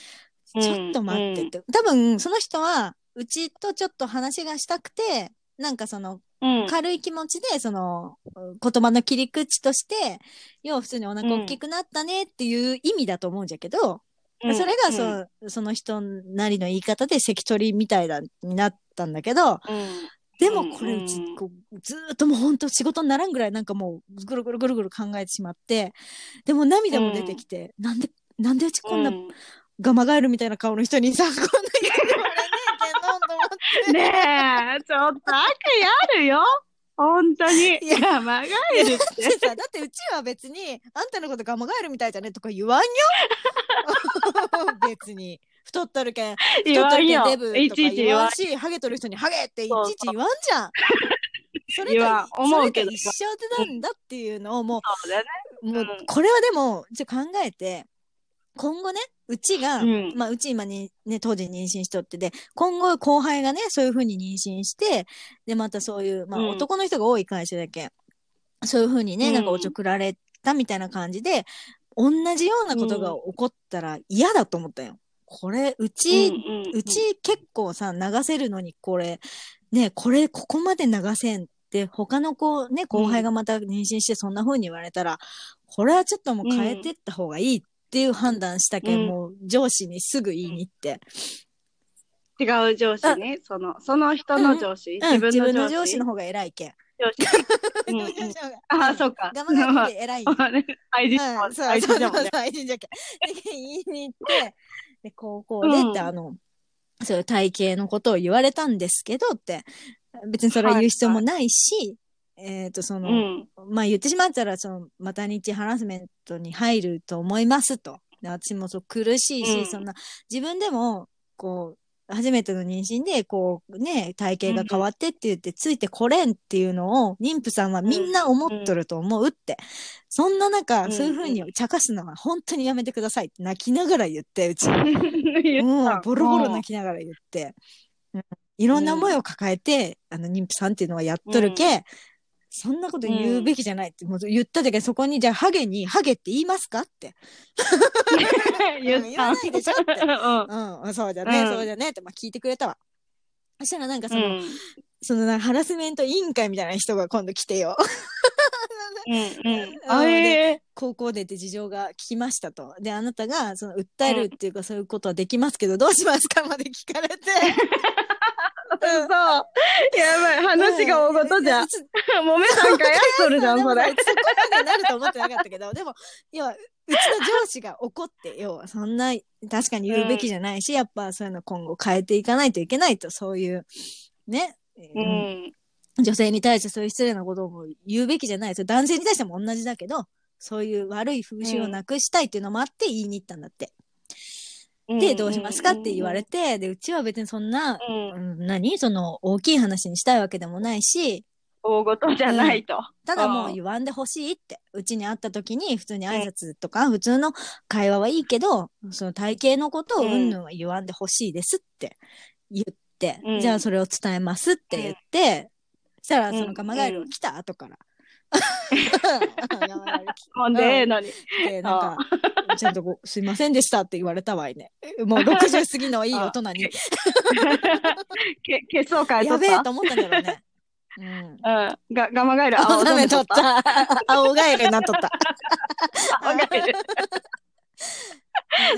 うんちょっと待ってって。多分、その人は、うちとちょっと話がしたくて、なんかその、うん。軽い気持ちで、その、言葉の切り口として、要は普通にお腹大きくなったねっていう意味だと思うんじゃけど、うんそれがそ,、その人なりの言い方で関取みたいだ、になったんだけど、うん。でもこれうちずーっともう本当仕事にならんぐらいなんかもうぐるぐるぐるぐる考えてしまって、でも涙も出てきて、なんで、なんでうちこんなうんガマガエルみたいな顔の人にさ、こんなねえ、ちょっと悪意あるよ。本当に。いやまがえるっだて。ってさ、だってうちは別に、あんたのことガマガエルみたいじゃねとか言わんよ 別に。太っとるけん、言太っとるけんデブ。いとか言わん。し、ハゲとる人にハゲっていちいち言わんじゃん。それ言わとん思うけど一緒なんだっていうのをもそうもううんこれはでも、ちょっと考えて、今後ね、うちが、うん。まあ、うち今に、ね、当時妊娠しとってで、今後後輩がね、そういうふうに妊娠して、で、またそういう、まあ、うん。男の人が多い会社だけ、そういうふうにね、うん。なんかおちょくられたみたいな感じで、同じようなことが起こったら嫌だと思ったよ。これ、うち、うんうんうち結構さ、流せるのに、これ、ね、これ、ここまで流せんって、他の子、ね、後輩がまた妊娠してそんな風に言われたら、これはちょっともう変えてった方がいいっていう判断したけん、うんもう上司にすぐ言いに行って。違う上司ね。その、その人の上司。うん、自分の上司の方が偉いけん。上司。うんうんああ、そうか。我慢がで偉い 愛人うん、そう愛人でもね。愛人じゃけん。で、言いに行って、で、高校でって、うんあの、そういう体型のことを言われたんですけどって、別にそれは言う必要もないし、えっ、と、その、うん。まあ言ってしまったら、その、マタニティハラスメントに入ると思いますと。で私もそう苦しいし、うんそんな、自分でも、こう、初めての妊娠で、こう、ね、体型が変わってって言って、ついてこれんっていうのを、妊婦さんはみんな思っとると思うって。そんな中、うんそういうふうに茶化すのは本当にやめてくださいって泣きながら言って、うち。言もう、ボロボロ泣きながら言って。うんいろんな思いを抱えて、あの、妊婦さんっていうのはやっとるけ、そんなこと言うべきじゃないって、もう言ったじゃけど、そこに、じゃあ、ハゲに、ハゲって言いますかって。言言わないでしょってうんうん、そうじゃね、うんそうじゃねって、まあ、聞いてくれたわ。そしたらなんかその、うん。そのなハラスメント委員会みたいな人が今度来てよ。うんうん。ああえ高校出て事情が聞きましたと。で、あなたが、その、訴えるっていうか、そういうことはできますけど、どうしますか？まで聞かれて。そう。やばい。話が大ごとじゃもめさんかやっとるじゃん、それ。そこまでなると思ってなかったけど、でも、要は、うちの上司が怒って、要は、そんな、確かに言うべきじゃないし、やっぱそういうの今後変えていかないといけないと、そういう、ね、うん。女性に対してそういう失礼なことを言うべきじゃない。それ男性に対しても同じだけど、そういう悪い風習をなくしたいっていうのもあって言いに行ったんだって。で、どうしますかって言われて、で、うちは別にそんな、うん。うん、何？その、大きい話にしたいわけでもないし、大ごとじゃないと。ただもう言わんでほしいって。うちに会った時に普通に挨拶とか、普通の会話はいいけど、その体型のことをうんぬんは言わんでほしいですって言って、うん。じゃあそれを伝えますって言って、そしたらうん。そのガマガエルが来た後から、ほんで、ええのに。で、なんか、ちゃんとこう、すいませんでしたって言われたわいね。もう60過ぎのいい大人に。け消そうかいやべえと思ったんだろうね。うん。たうん。が、ガマガエル、青青ダメ取っ取た。青ガエルになっとった。青ガエル。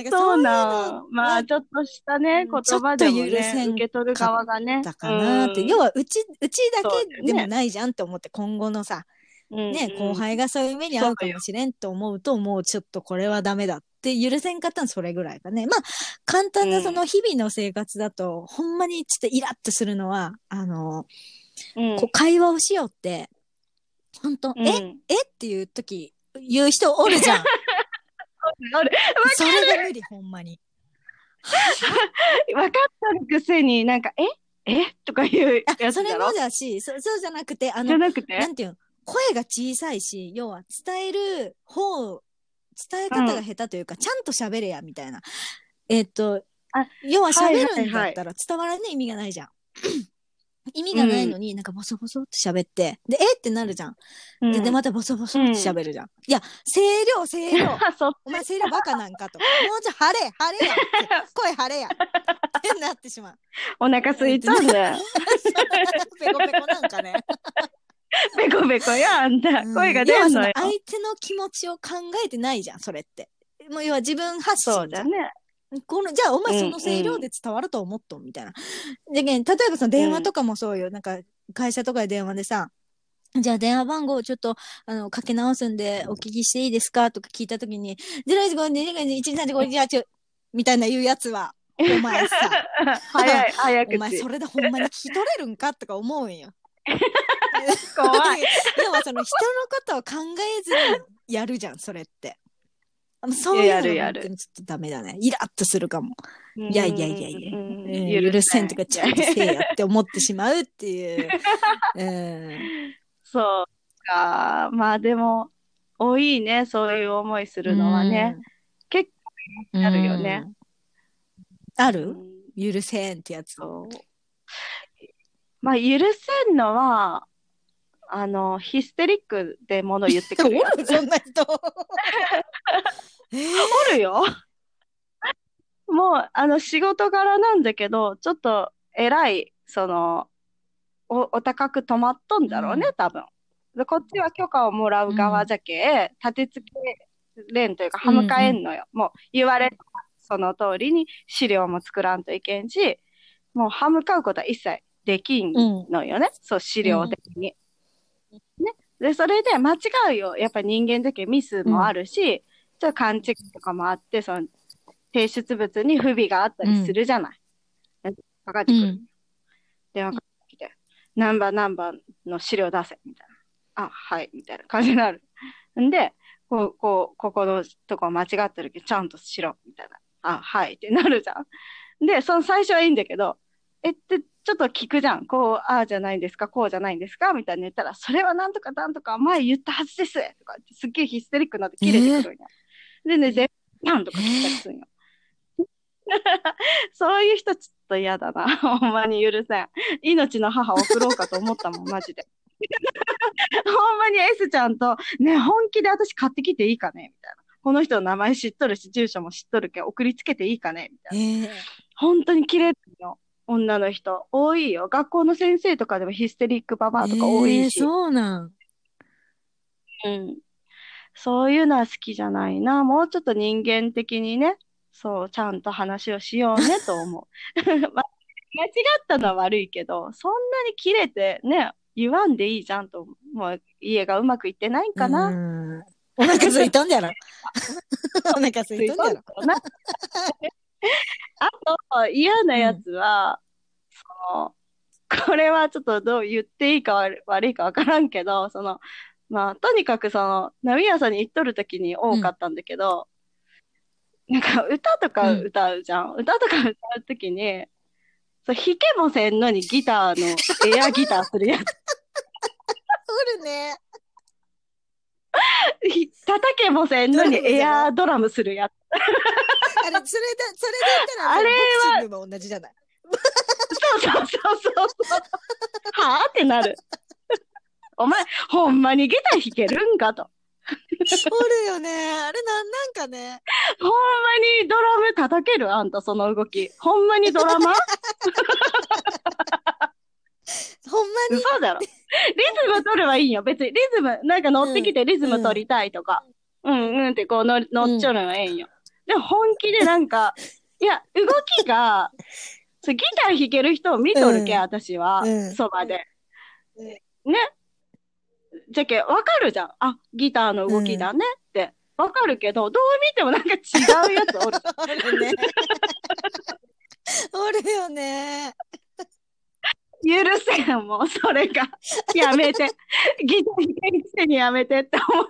そうな。まあ、ちょっとしたね、うん言葉でもちょっと許せね、ん受け取る側がね。だかなって。うん要は、うち、うちだけでもないじゃんって思って、今後のさ、ね、後。輩がそういう目に遭うかもしれんと思うと、もうちょっとこれはダメだって許せんかったのそれぐらいかね。まあ、簡単なその日々の生活だと、ほんまにちょっとイラッとするのは、あの、うん。こう会話をしようって、本当、うん。え？え？っていう時、言う人おるじゃん。それが無理、ほんまに。分かったくせになんか、え？え？とかいうあそれやつだろ。もだし、そそうじゃなくて、あじゃの、なくて？なんていうの、声が小さいし、要は伝える方、伝え方が下手というか、ちゃんと喋れや、みたいな。えっとあ、要は喋るんだったら伝わらねえ意味がないじゃん。意味がないのに、なんかボソボソって喋って、で、えってなるじゃん。うんで、でまたボソボソって喋るじゃん。いや、声量、声量。そお前声量バカなんかと。もうちょい晴れ、晴れやって。声晴れや。ってなってしまう。お腹すいたんだよ。ペコペコなんかね。ペコペコや、あんた。うん声が出んのよ相手の気持ちを考えてないじゃん、それって。もう要は自分発信じゃん。そうだね。このじゃあお前うんその声量で伝わると思っとんみたいな。で、例えばその電話とかもそうよ。なんか会社とかで電話でさ、じゃあ電話番号ちょっとあのかけ直すんでお聞きしていいですか？とか聞いたときに、015-2-1-3-5-1-8みたいな言うやつは、お前さ、早い、早口。お前それでほんまに聞き取れるんか？とか思うんよ。怖い。要はその人のことを考えずにやるじゃん、それって。あのそういうのやるやる本当にちょっとダメだね。イラッとするかも。いやいやいやいや、うんうん許せんとかちゃんとせえやって思ってしまうっていう。うんそうか。まあでも、多いね、そういう思いするのはね。。結うんあるよね。構ある？許せんってやつ。そう。まあ、許せんのは、あの、ヒステリックでもの言ってくるや おるそんな人。えーおるよ。もう、あの、仕事柄なんだけど、ちょっと偉い、その、お、お高く止まっとんだろうね、うん多分。で、こっちは許可をもらう側じゃけ、立て付けれんというか、歯向かえんのよ。もう、言われたその通りに資料も作らんといけんし、もう歯向かうことは一切できんのよね。そう、資料的に。ね。で、それで間違うよ。やっぱ人間だけミスもあるし、ちょっと勘違いとかもあって、その、提出物に不備があったりするじゃない。かかってくる。うん電話かかってきて、何番何番の資料出せ、みたいな。あ、はい、みたいな感じになる。んで、こう、こう、ここのとこ間違ってるけど、ちゃんとしろ、みたいな。あ、はい、ってなるじゃん。で、その最初はいいんだけど、えって、ちょっと聞くじゃん。こう、ああじゃないんですか、こうじゃないんですかみたいに言ったら、それはなんとかなんとか前言ったはずですとかすっげえヒステリックになって切れてくるんや。でね、全部、なんとか聞いたりするんよ。そういう人ちょっと嫌だな。ほんまに許せん。命の母を送ろうかと思ったもん、マジで。ほんまに S ちゃんと、ね、本気で私買ってきていいかねみたいな。この人の名前知っとるし、住所も知っとるけん、送りつけていいかねみたいな。えー本当に切れるよ。女の人。多いよ。学校の先生とかでもヒステリックババアとか多いし。えーそうなん。うん。そういうのは好きじゃないな。もうちょっと人間的にね、そう、ちゃんと話をしようねと思う。ま間違ったのは悪いけど、そんなに切れてね、言わんでいいじゃんと。もう家がうまくいってないんかな。うんお腹空いと んじゃろ。お腹空いとんじゃろ。な あと、嫌なやつは、その、これはちょっとどう言っていいか悪悪いかわからんけど、その、まあ、とにかくその、波屋さんに行っとる時に多かったんだけど、なんか歌とか歌うじゃん。歌とか歌う時に、そう弾けもせんのにギターの、エアギターするやつ。おるね。ひ叩けもせんのにエアドラムするやつ。あれ、それで、それで言ったら、あれはボクシングも同じじゃない？そうそうそうそうそう。はぁってなる。お前、ほんまにギター弾けるんかと。おるよね。あれなんなんかね。ほんまにドラム叩ける？あんた、その動き。ほんまにドラマ？ほんまに？嘘だろ。リズム取ればいいんよ。別にリズム、なんか乗ってきてリズム取りたいとか。うん、うん、ってこう乗り乗っちょるのがええんよ。でも本気でなんか、いや、動きが、そうギター弾ける人を見とるけ、うん私はうん、そばで。うんね。じゃけ、わかるじゃん。あ、ギターの動きだねって。わかるけど、どう見てもなんか違うやつおる。おるね。おるよね。許せん、もう、それが。やめて。ギター弾けるくせにやめてって思う。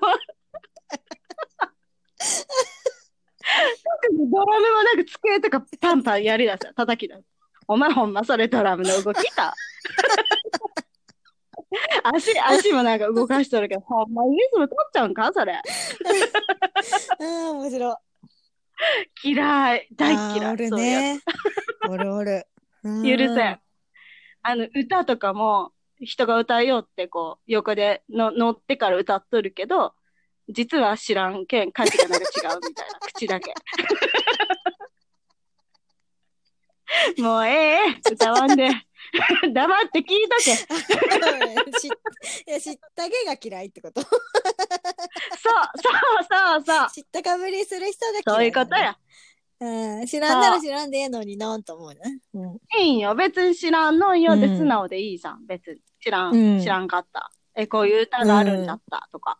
特にドラムもなんか机とかパンパンやりだす。叩きだす。お前ほんまそれドラムの動きか。足、足もなんか動かしとるけど、ほんまにリズム取っちゃうんかそれ。うん、面白い。嫌い。大嫌い。おるね。おるおる。つ許せん。あの、歌とかも、人が歌いよって、こう、横での乗ってから歌っとるけど、実は知らんけん、歌詞がなんか違うみたいな、口だけ。もうええ歌わんで。黙って聞いとけ。そう、知っいや知ったげが嫌いってことそう、そう、そう。知ったかぶりする人が嫌い、そういうことや。。うん、知らんなら知らんでええのになと思うね。うん。いいんよ。別に知らんのんよ。で、うん素直でいいじゃん。別に。知らん、うん知らんかった。え、こういう歌があるんだった、とか。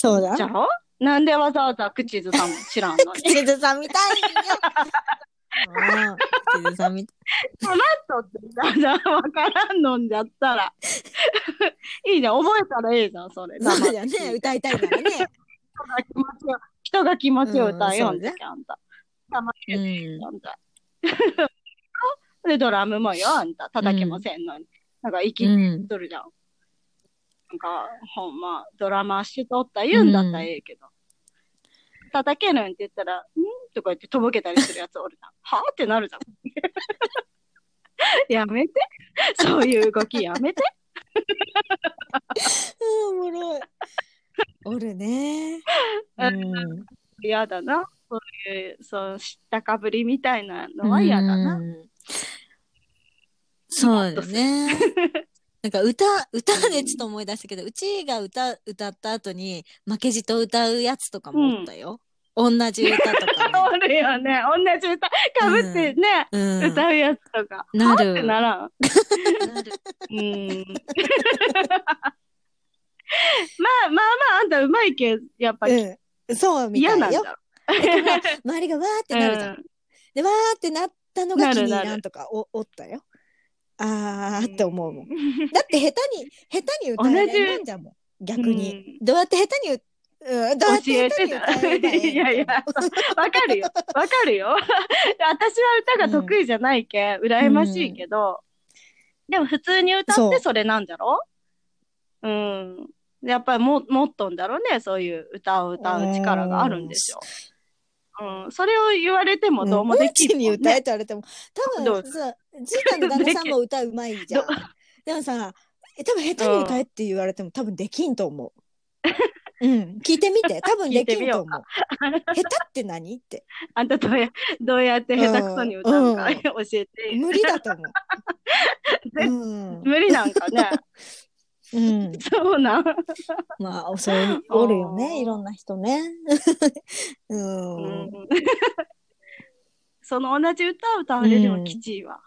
そうだじゃ。ろなんでわざわざ口ずさんも知らんの？に。口ずさみたいんよ。うん。口ずさみたとってさ、わからんのんじゃったら。いいじゃん、覚えたらええじゃん、それ。い。そうだね。歌いたいならね。人が気持ちを、人が気持ちを歌えようんあんた。黙ってう。あんた。で、ドラムもよ、あんた。叩けませんのに。なんか、息うん。とるじゃん。なんか、ほんま、ドラマしてとった言うんだったらええけど。叩けるんって言ったら、ん？とか言ってとぼけたりするやつおるじゃん。はぁってなるじゃん。やめて。そういう動きやめて。おもろい。おるね。うん。嫌だな。そういう、そう、知ったかぶりみたいなのは嫌だな。うん。そうだね。なんか歌、歌でちょっと思い出したけど、うちが歌、歌った後に負けじと歌うやつとかもおったよ。同じ歌とか おるよね。同じ歌かぶってね、ね。うん。歌うやつとか。なるはってならん。なる。うん。まあまあまあ、あんたうまいけど、やっぱうん。そうみたいよ。嫌なんだろ。周りがわーってなるじゃん。うんで、わーってなったのが気に入らんとかおおったよ。あーって思うもん。ん。だって下手に、下手に歌えないんじゃもん。逆に。どうやって下手にう、うん、どうやって。歌えばええん いやいや、わかるよ。わかるよ。私は歌が得意じゃないけん、羨ましいけど、でも普通に歌ってそれなんじゃろ？うん。やっぱりも、持っとんだろうね。そういう歌を歌う力があるんですよ。うん。それを言われてもどうもできるね。歌えって言われても、多分さ、じいちゃんの旦那さんも歌うまいじゃんど。でもさ、え多分下手に歌えって言われても多分できんと思う。うん、聞いてみて。多分できんと思う。下手って何って。あんたどうや、どうやって下手くそに歌うか、うん教えて。無理だと思う。うん。無理なんかね。うん。そうなん。まあ、そうおるよね。いろんな人ね。う。うんんその同じ歌を歌われるのきちいわ。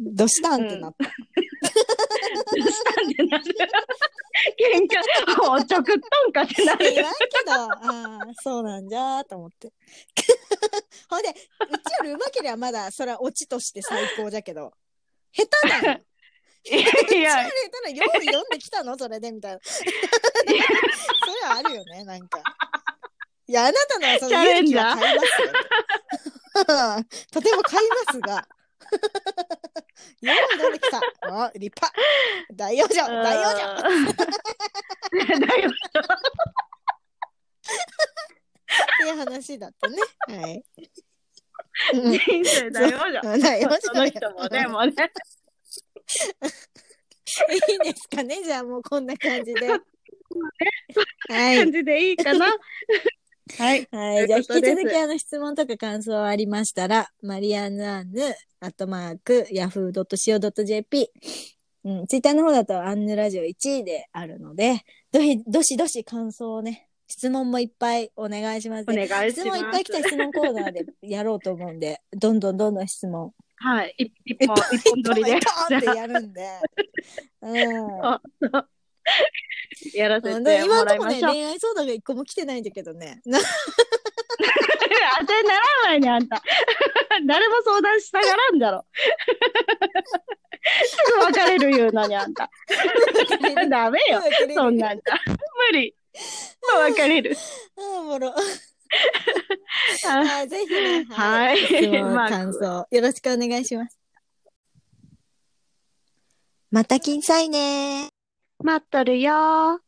どうしたんってなった。どうしたんってなる。喧嘩、おちょくっとんかってなる。言わんけど、ああ、そうなんじゃーと思って。ほんで、うちよりうまけりゃまだ、それはオチとして最高じゃけど、下手なの。いやいうちよりや、下手な、よう読んできたの？それで、みたいな。それはあるよね、なんか。いや、あなたのはその勇気は買いますよ。とても買いますが。よ う読んできた。あ、立派。大往生、大往生。生。だよ。っていう話だったね。はい。うん人生だよじゃん。大往生。その人もね、もうね。いいですかね？じゃあもうこんな感じで。はい。感じでいいかな？はい。はい。じゃあ、引き続きあの質問とか感想ありましたら、マリアンヌアンヌ、アットマーク、ヤフー .co.jp。うん、ツイッターの方だとアンヌラジオ1位であるので、どひ、どしどし感想をね、質問もいっぱいお願いします。お願いします。質問いっぱい来た質問コーナーでやろうと思うんで、どんどんどんどん質問。はい。一一本、一本取りで。ってやるんで。うん。やらせうんてもで今のとこね。恋愛相談が一個も来てないんだけどね。な 当てにならないね、あんた。誰も相談したがらんだろ。すぐ別れる言うのに、あんた。ダメよ。そんなんじゃ。無理。もう別れる。あーおもろ。あはい、ぜひね、はい。感想、よろしくお願いします。また金さいね。待っとるよ